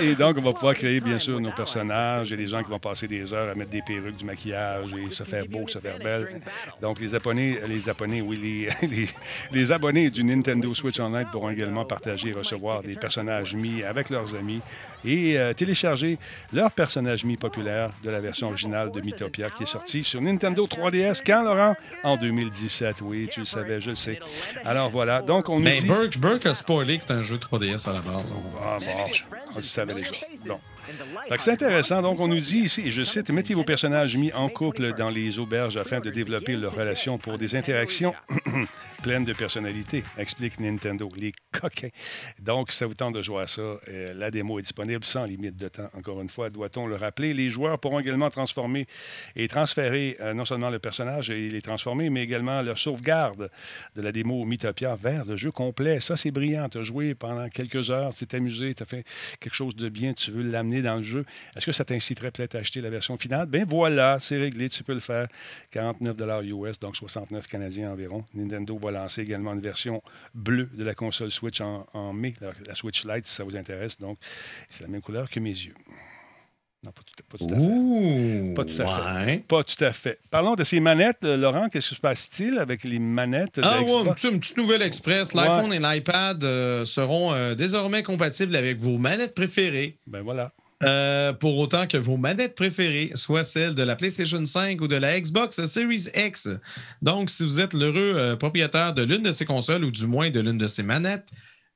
Et donc, on va pouvoir créer, bien sûr, nos personnages. A des gens qui vont passer des heures à mettre des perruques, du maquillage et se faire beau, se faire belle. Donc, les abonnés, les abonnés oui, les, les, abonnés du Nintendo Switch Online pourront également partager et recevoir des personnages mis avec leurs amis et euh, télécharger leur personnage mis populaire de la version originale de Mythopia qui est sortie sur Nintendo 3DS quand, Laurent? En 2017, oui, tu le savais, je le sais. Alors voilà, donc on Mais dit... Burke, Burke a spoilé que c'est un jeu 3DS à la base. Ah bon, on le savait déjà. Bon. C'est intéressant. Donc, on nous dit ici, et je cite, mettez vos personnages mis en couple dans les auberges afin de développer leur relation pour des interactions pleines de personnalité, explique Nintendo. Les coquins. Donc, ça vous tente de jouer à ça. Euh, la démo est disponible sans limite de temps. Encore une fois, doit-on le rappeler. Les joueurs pourront également transformer et transférer euh, non seulement le personnage et les transformer, mais également leur sauvegarde de la démo Mythopia vers le jeu complet. Ça, c'est brillant. Tu as joué pendant quelques heures, tu t'es amusé, tu as fait quelque chose de bien, tu veux l'amener dans le jeu. Est-ce que ça t'inciterait peut-être à acheter la version finale? Ben voilà, c'est réglé, tu peux le faire. 49 US, donc 69 canadiens environ. Nintendo va lancer également une version bleue de la console Switch en, mai, la, Switch Lite, si ça vous intéresse. Donc, c'est la même couleur que mes yeux. Non, pas tout, à fait. Pas tout à fait. Pas tout à fait. Parlons de ces manettes. Euh, Laurent, qu'est-ce qui se passe-t-il avec les manettes? Ah ouais, une petite nouvelle express. L'iPhone et l'iPad euh, seront euh, désormais compatibles avec vos manettes préférées. Ben voilà. Euh, pour autant que vos manettes préférées soient celles de la PlayStation 5 ou de la Xbox Series X. Donc, si vous êtes l'heureux euh, propriétaire de l'une de ces consoles ou du moins de l'une de ces manettes,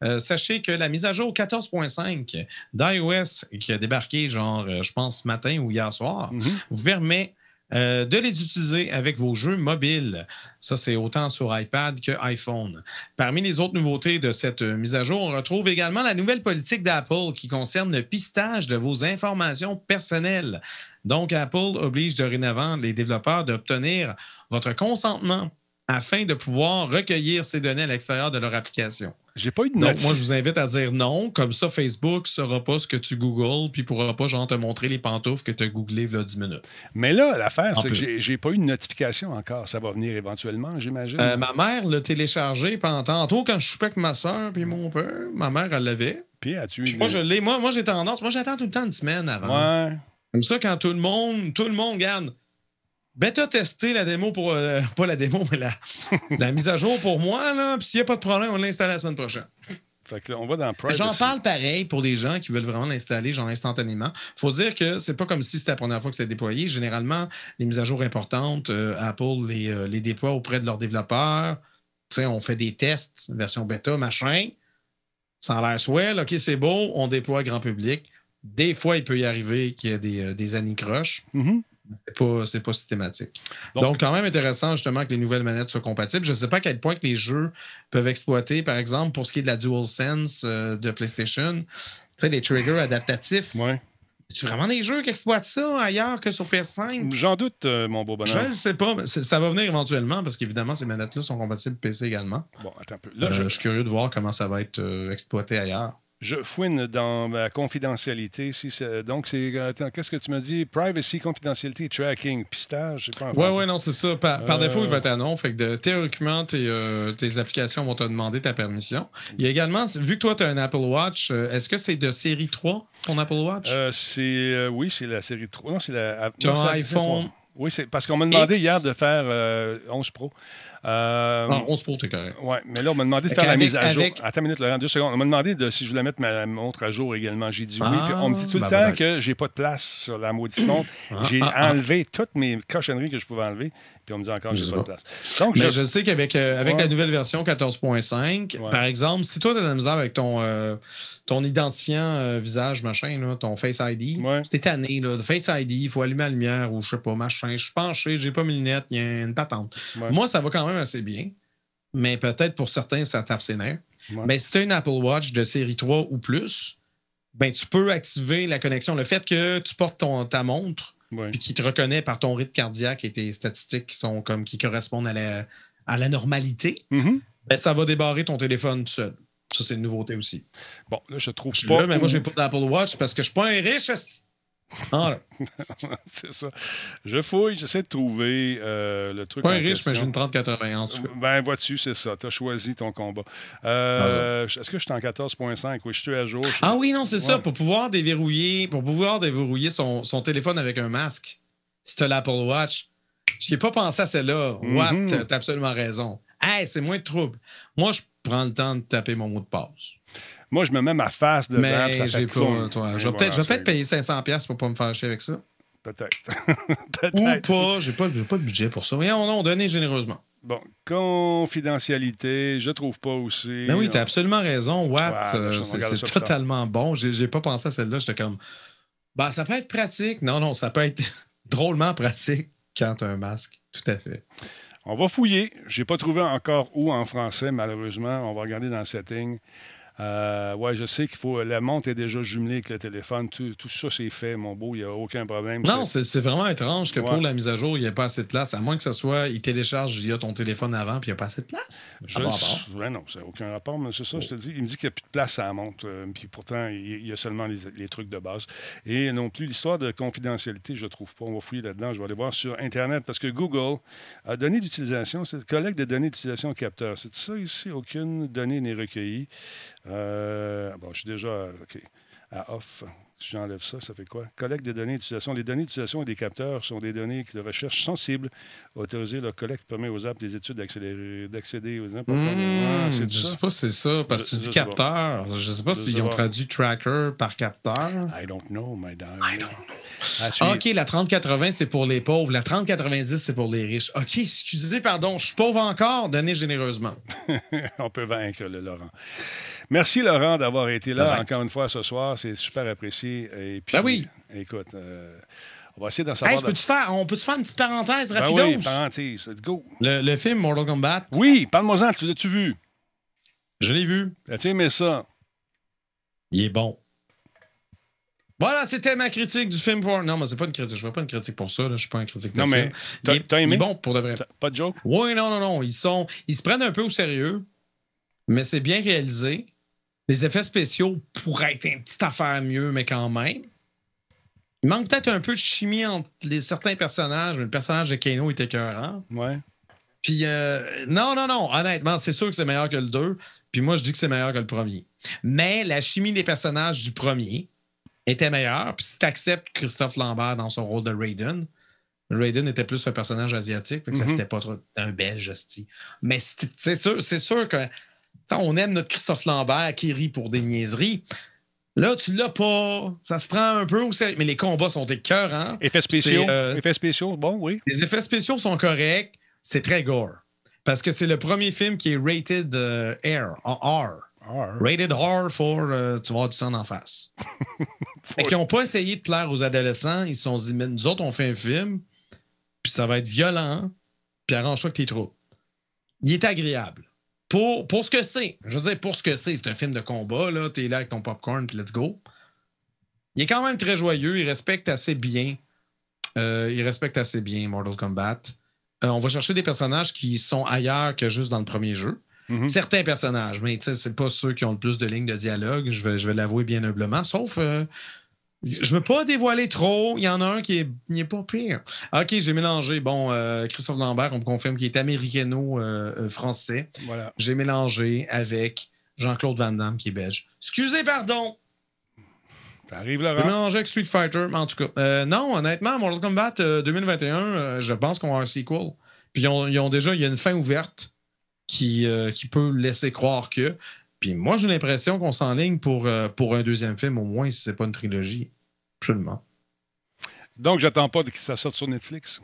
euh, sachez que la mise à jour 14.5 d'iOS qui a débarqué, genre, je pense, ce matin ou hier soir, mm-hmm. vous permet euh, de les utiliser avec vos jeux mobiles. Ça, c'est autant sur iPad que iPhone. Parmi les autres nouveautés de cette mise à jour, on retrouve également la nouvelle politique d'Apple qui concerne le pistage de vos informations personnelles. Donc, Apple oblige dorénavant les développeurs d'obtenir votre consentement afin de pouvoir recueillir ces données à l'extérieur de leur application. J'ai pas eu de note. moi, je vous invite à dire non. Comme ça, Facebook ne saura pas ce que tu googles, puis ne pourra pas genre, te montrer les pantoufles que tu as googlées il 10 minutes. Mais là, l'affaire, c'est que j'ai pas eu de notification encore. Ça va venir éventuellement, j'imagine. Euh, ma mère l'a téléchargé pendant tantôt quand je suis avec ma soeur puis mon père. Ma mère, elle l'avait. Puis as-tu Moi, je l'ai. Moi, moi j'ai tendance. Moi, j'attends tout le temps une semaine avant. Ouais. Comme ça, quand tout le monde, tout le monde garde bêta tester la démo pour. Euh, pas la démo, mais la, mise à jour pour moi. Là. Puis s'il n'y a pas de problème, on l'installe la semaine prochaine. Fait que on va dans J'en parle pareil pour des gens qui veulent vraiment l'installer genre instantanément. faut dire que c'est pas comme si c'était la première fois que c'était déployé. Généralement, les mises à jour importantes, euh, Apple les, euh, les, déploie auprès de leurs développeurs. sais, on fait des tests, version bêta, machin. Ça a l'air swell, OK, c'est beau, on déploie grand public. Des fois, il peut y arriver qu'il y ait des, des anicroches. Mm c'est pas, pas systématique. Donc, quand même intéressant justement que les nouvelles manettes soient compatibles. Je ne sais pas à quel point que les jeux peuvent exploiter, par exemple, pour ce qui est de la DualSense euh, de PlayStation, tu sais, les triggers adaptatifs. Ouais. C'est vraiment des jeux qui exploitent ça ailleurs que sur PS5? J'en doute, euh, mon beau bonhomme. Je ne sais pas. Ça va venir éventuellement parce qu'évidemment, ces manettes-là sont compatibles PC également. Bon, attends un peu. Là, je... je... suis curieux de voir comment ça va être exploité ailleurs je fouine dans ma confidentialité. Si donc, c'est. Qu'est-ce que tu me dis? Privacy, confidentialité, tracking, pistage, Oui, oui, non, c'est ça. Par, défaut, il va être à non. Fait que théoriquement, tes, euh, tes, applications vont te demander ta permission. Il y a également, vu que toi, tu as un Apple Watch, euh, est-ce que c'est de série 3, ton Apple Watch? Euh, c'est, oui, c'est la série 3. Non, c'est la. Tu as un iPhone. Oui, c'est parce qu'on m'a demandé hier de faire 11 Pro. Euh, non, 11 Pro, t'es correct. Oui, mais là, on m'a demandé de faire la mise à jour. Attends une minute, Laurent, deux secondes. On m'a demandé de, si je voulais mettre ma montre à jour également. J'ai dit oui. Puis on me dit tout le ah, temps que j'ai pas de place sur la maudite montre. Ah, j'ai ah, enlevé toutes mes cochonneries que je pouvais enlever. Puis on me dit encore que j'ai pas de place. Donc, mais je... sais qu'avec euh, avec la nouvelle version 14.5, par exemple, si toi, tu as de la misère avec ton. Euh, ton identifiant euh, visage, machin, là, ton Face ID. C'était tanné, là. Face ID, il faut allumer la lumière ou je sais pas, machin. Je suis penché, j'ai pas mes lunettes, il y a une patente. Moi, ça va quand même assez bien. Mais peut-être pour certains, ça tape ses nerfs. Mais si tu as une Apple Watch de série 3 ou plus, ben, tu peux activer la connexion. Le fait que tu portes ton, ta montre et qui te reconnaît par ton rythme cardiaque et tes statistiques qui sont comme qui correspondent à la, à la normalité, mm-hmm. ben, ça va débarrer ton téléphone tout seul. Ça, c'est une nouveauté aussi. Bon, là, je trouve pas. Là, mais moi, j'ai pas d'Apple Watch parce que je suis pas un riche. Ah, c'est ça. Je fouille, j'essaie de trouver euh, le truc. Pas riche, mais j'ai une 3080 en tout cas. Ben, vois-tu, c'est ça. Tu as choisi ton combat. Euh, Est-ce que je suis en 14.5? Oui, je suis à jour. Ah oui, non, c'est ça. Pour pouvoir déverrouiller, pour pouvoir déverrouiller son, son téléphone avec un masque, si tu as l'Apple Watch, je ai pas pensé à celle-là. What? Mm-hmm. Tu as absolument raison. Hey, c'est moins de trouble. Moi, je prends le temps de taper mon mot de passe. Moi, je me mets ma face de Mais j'ai pas, toi. Je vais peut-être peut payer 500$ pour pas me faire chier avec ça. Peut-être. Ou pas. J'ai pas, pas de budget pour ça. Voyons, non, donnez généreusement. Bon, confidentialité, je trouve pas aussi. Mais ben oui, tu as absolument raison. What? Euh, c'est totalement bon. J'ai pas pensé à celle-là. J'étais comme. Bah, ça peut être pratique. Non, non, ça peut être drôlement pratique quand tu as un masque. Tout à fait. On va fouiller. Je n'ai pas trouvé encore où en français, malheureusement. On va regarder dans le setting. Euh, ouais, je sais qu'il faut. La montre est déjà jumelée avec le téléphone. Tout, ça, c'est fait, mon beau. Il n'y a aucun problème. Non, c'est vraiment étrange que pour la mise à jour, il n'y ait pas assez de place. À moins que ce soit, il télécharge via ton téléphone avant, puis il n'y a pas assez de place. Je, ouais, non, ça n'a aucun rapport, mais c'est ça, je te dis. Il me dit qu'il n'y a plus de place à la montre. Euh, puis pourtant, il y a seulement les, trucs de base. Et non plus, l'histoire de confidentialité, je ne trouve pas. On va fouiller là-dedans. Je vais aller voir sur Internet parce que Google a donné d'utilisation, c'est collecte de données d'utilisation capteur. C'est ça ici? Aucune donnée n'est recueillie. Euh, bon, je suis déjà à off. Si j'enlève ça, ça fait quoi? Collecte des données d'utilisation. Les données d'utilisation et des capteurs sont des données de recherche sensibles. Autoriser la collecte permet aux apps des études d'accéder aux importants. Mmh, je ne sais pas si c'est ça, parce que tu dis capteur. Je ne sais pas s'ils ont traduit tracker par capteur. I don't know, my darling. I don't know. OK, la 3080, c'est pour les pauvres. La 3090, c'est pour les riches. OK, excusez, pardon, je suis pauvre encore. Donnez généreusement. On peut vaincre le Laurent. Merci, Laurent, d'avoir été là encore une fois ce soir. C'est super apprécié. Et puis, ben oui. Écoute, euh, on va essayer d'en savoir. Hey, peux faire, on peut-tu faire une petite parenthèse rapide? Ben oui, parenthèse. Let's go. Le, film Mortal Kombat? Oui, parle-moi-en. L'as-tu vu? Je l'ai vu. As-tu aimé ça? Il est bon. Voilà, c'était ma critique du film pour. Non, mais c'est pas une critique. Je veux pas une critique pour ça. Là. Je suis pas un critique de non, mais t'as aimé? Il est bon pour de vrai. Pas de joke? Oui, non, non, non. Ils, sont... Ils se prennent un peu au sérieux, mais c'est bien réalisé. Les effets spéciaux pourraient être une petite affaire mieux, mais quand même. Il manque peut-être un peu de chimie entre les, certains personnages, le personnage de Kano était écœurant. Ouais. Puis, euh, non, non, non, honnêtement, c'est sûr que c'est meilleur que le 2. Puis moi, je dis que c'est meilleur que le premier. Mais la chimie des personnages du premier était meilleure. Puis si tu acceptes Christophe Lambert dans son rôle de Raiden, Raiden était plus un personnage asiatique, fait ça mm pas trop un belge, Mais c'est sûr, sûr que on aime notre Christophe Lambert qui rit pour des niaiseries. Là, tu l'as pas. Ça se prend un peu au sérieux. Mais les combats sont écœurants. Effets spéciaux. Euh, effets spéciaux, bon, oui. Les effets spéciaux sont corrects. C'est très gore. Parce que c'est le premier film qui est rated euh, R, R. Rated R for euh, tu vas du sang en face. Et qui n'ont pas essayé de plaire aux adolescents. Ils se sont dit, mais nous autres, on fait un film, puis ça va être violent, puis arrange-toi que t'es trop. Il est agréable pour, pour ce que c'est. Je veux dire, pour ce que c'est, c'est un film de combat, là. T'es là avec ton popcorn, puis let's go. il est quand même très joyeux. Il respecte assez bien. Euh, il respecte assez bien Mortal Kombat. Euh, on va chercher des personnages qui sont ailleurs que juste dans le premier jeu. Mhm. Certains personnages, mais c'est pas ceux qui ont le plus de lignes de dialogue, je vais, je vais l'avouer bien humblement, sauf euh, je veux pas dévoiler trop. Il y en a un qui est, pas pire. OK, j'ai mélangé. Bon, Christophe Lambert, on me confirme qu'il est américano-français. voilà. J'ai mélangé avec Jean-Claude Van Damme, qui est belge. Excusez, pardon. Ça arrive, Laurent. J'ai mélangé avec Street Fighter, mais en tout cas. Euh, non, honnêtement, Mortal Kombat 2021, euh, euh, je pense qu'on va avoir un sequel. Puis ils ont, déjà, il y a une fin ouverte qui, qui peut laisser croire que. Puis moi, j'ai l'impression qu'on s'enligne pour, pour un deuxième film, au moins, si c'est pas une trilogie. Absolument. Donc, j'attends pas que ça sorte sur Netflix?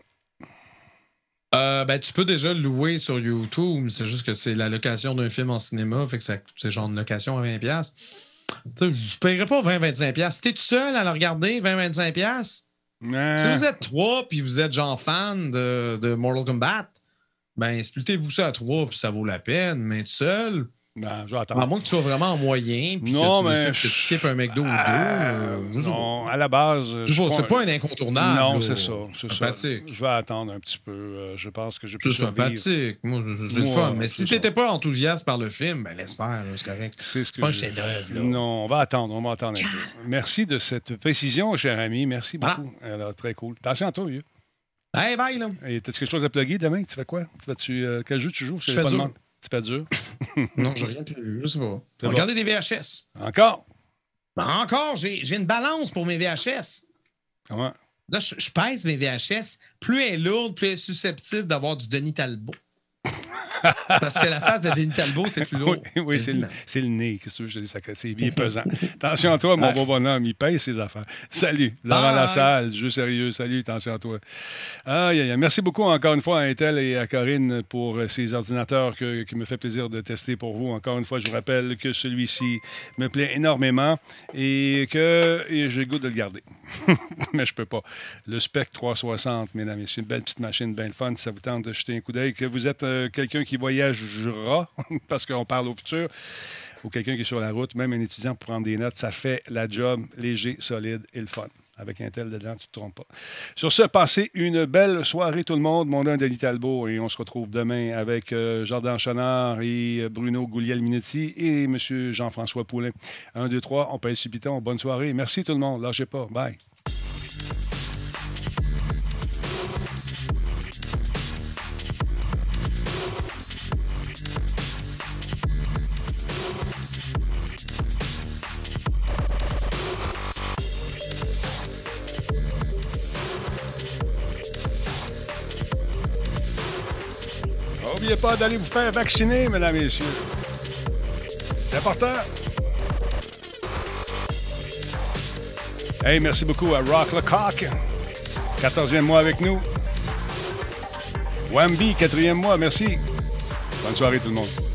ben, tu peux déjà le louer sur YouTube. C'est juste que c'est la location d'un film en cinéma. Fait que c'est genre une location à 20$. Je ne paierais pas 20-25$. Si t'es tout seul à le regarder, 20-25$, si vous êtes trois puis vous êtes genre fan de, de Mortal Kombat, ben splittez-vous ça à trois puis ça vaut la peine. Mais tout seul, attendre. À moins que tu sois vraiment en moyen, puis non, que tu mais... que tu skippes un McDo ou deux. Euh, non, à la base. C'est pas un incontournable. Non, c'est ça. C'est ça. Je vais attendre un petit peu. Euh, je pense que j'ai plus C'est sympathique. Moi, c'est le fun. Mais si tu n'étais pas enthousiaste par le film, ben laisse faire, c'est correct. C'est pas un chef-d'œuvre. Non, on va attendre. On va attendre un peu. Merci de cette précision, cher ami. Merci beaucoup. Alors, très cool. Attention à toi, vieux. Hey, bye, là. T'as-tu quelque chose à plugger demain? Tu fais quoi? Tu fais -tu, euh, quel jeu tu joues? Je fais pas c'est pas dur? non, j'ai rien plus. Je sais pas. Regardez des VHS. Encore? Ben, encore, j'ai une balance pour mes VHS. Comment? Là, je, pèse mes VHS. Plus elle est lourde, plus elle est susceptible d'avoir du Denis Talbot. Parce que la face de Denis Talbot, c'est plus lourd. Oui, c'est le, nez. Qu'est-ce que je dis? C'est bien pesant. Attention à toi, mon beau bonhomme. Il paye ses affaires. Salut. Laurent Lassalle, jeu sérieux. Salut, attention à toi. Aïe, Merci beaucoup encore une fois à Intel et à Corinne pour ces ordinateurs que, qui me fait plaisir de tester pour vous. Encore une fois, je vous rappelle que celui-ci me plaît énormément et que j'ai le goût de le garder. Mais je peux pas. Le Spec 360, mesdames et messieurs, une belle petite machine, bien fun. Si ça vous tente de jeter un coup d'œil, que vous êtes euh, quelqu'un qui voyagera, parce qu'on parle au futur, ou quelqu'un qui est sur la route, même un étudiant pour prendre des notes, ça fait la job léger, solide et le fun. Avec un tel dedans, tu ne te trompes pas. Sur ce, passez une belle soirée tout le monde. Mon nom est Denis Talbot et on se retrouve demain avec euh, Jordan Chenard et euh, Bruno Gouliel-Minetti et M. Jean-François Poulin. Un, deux, trois, on paye Piton. Bonne soirée. Merci tout le monde. Lâchez pas. Bye. N'oubliez pas d'aller vous faire vacciner, mesdames et messieurs. C'est important. Hey, merci beaucoup à Rock le Coq. 14e mois avec nous. Wambi, quatrième mois, merci. Bonne soirée tout le monde.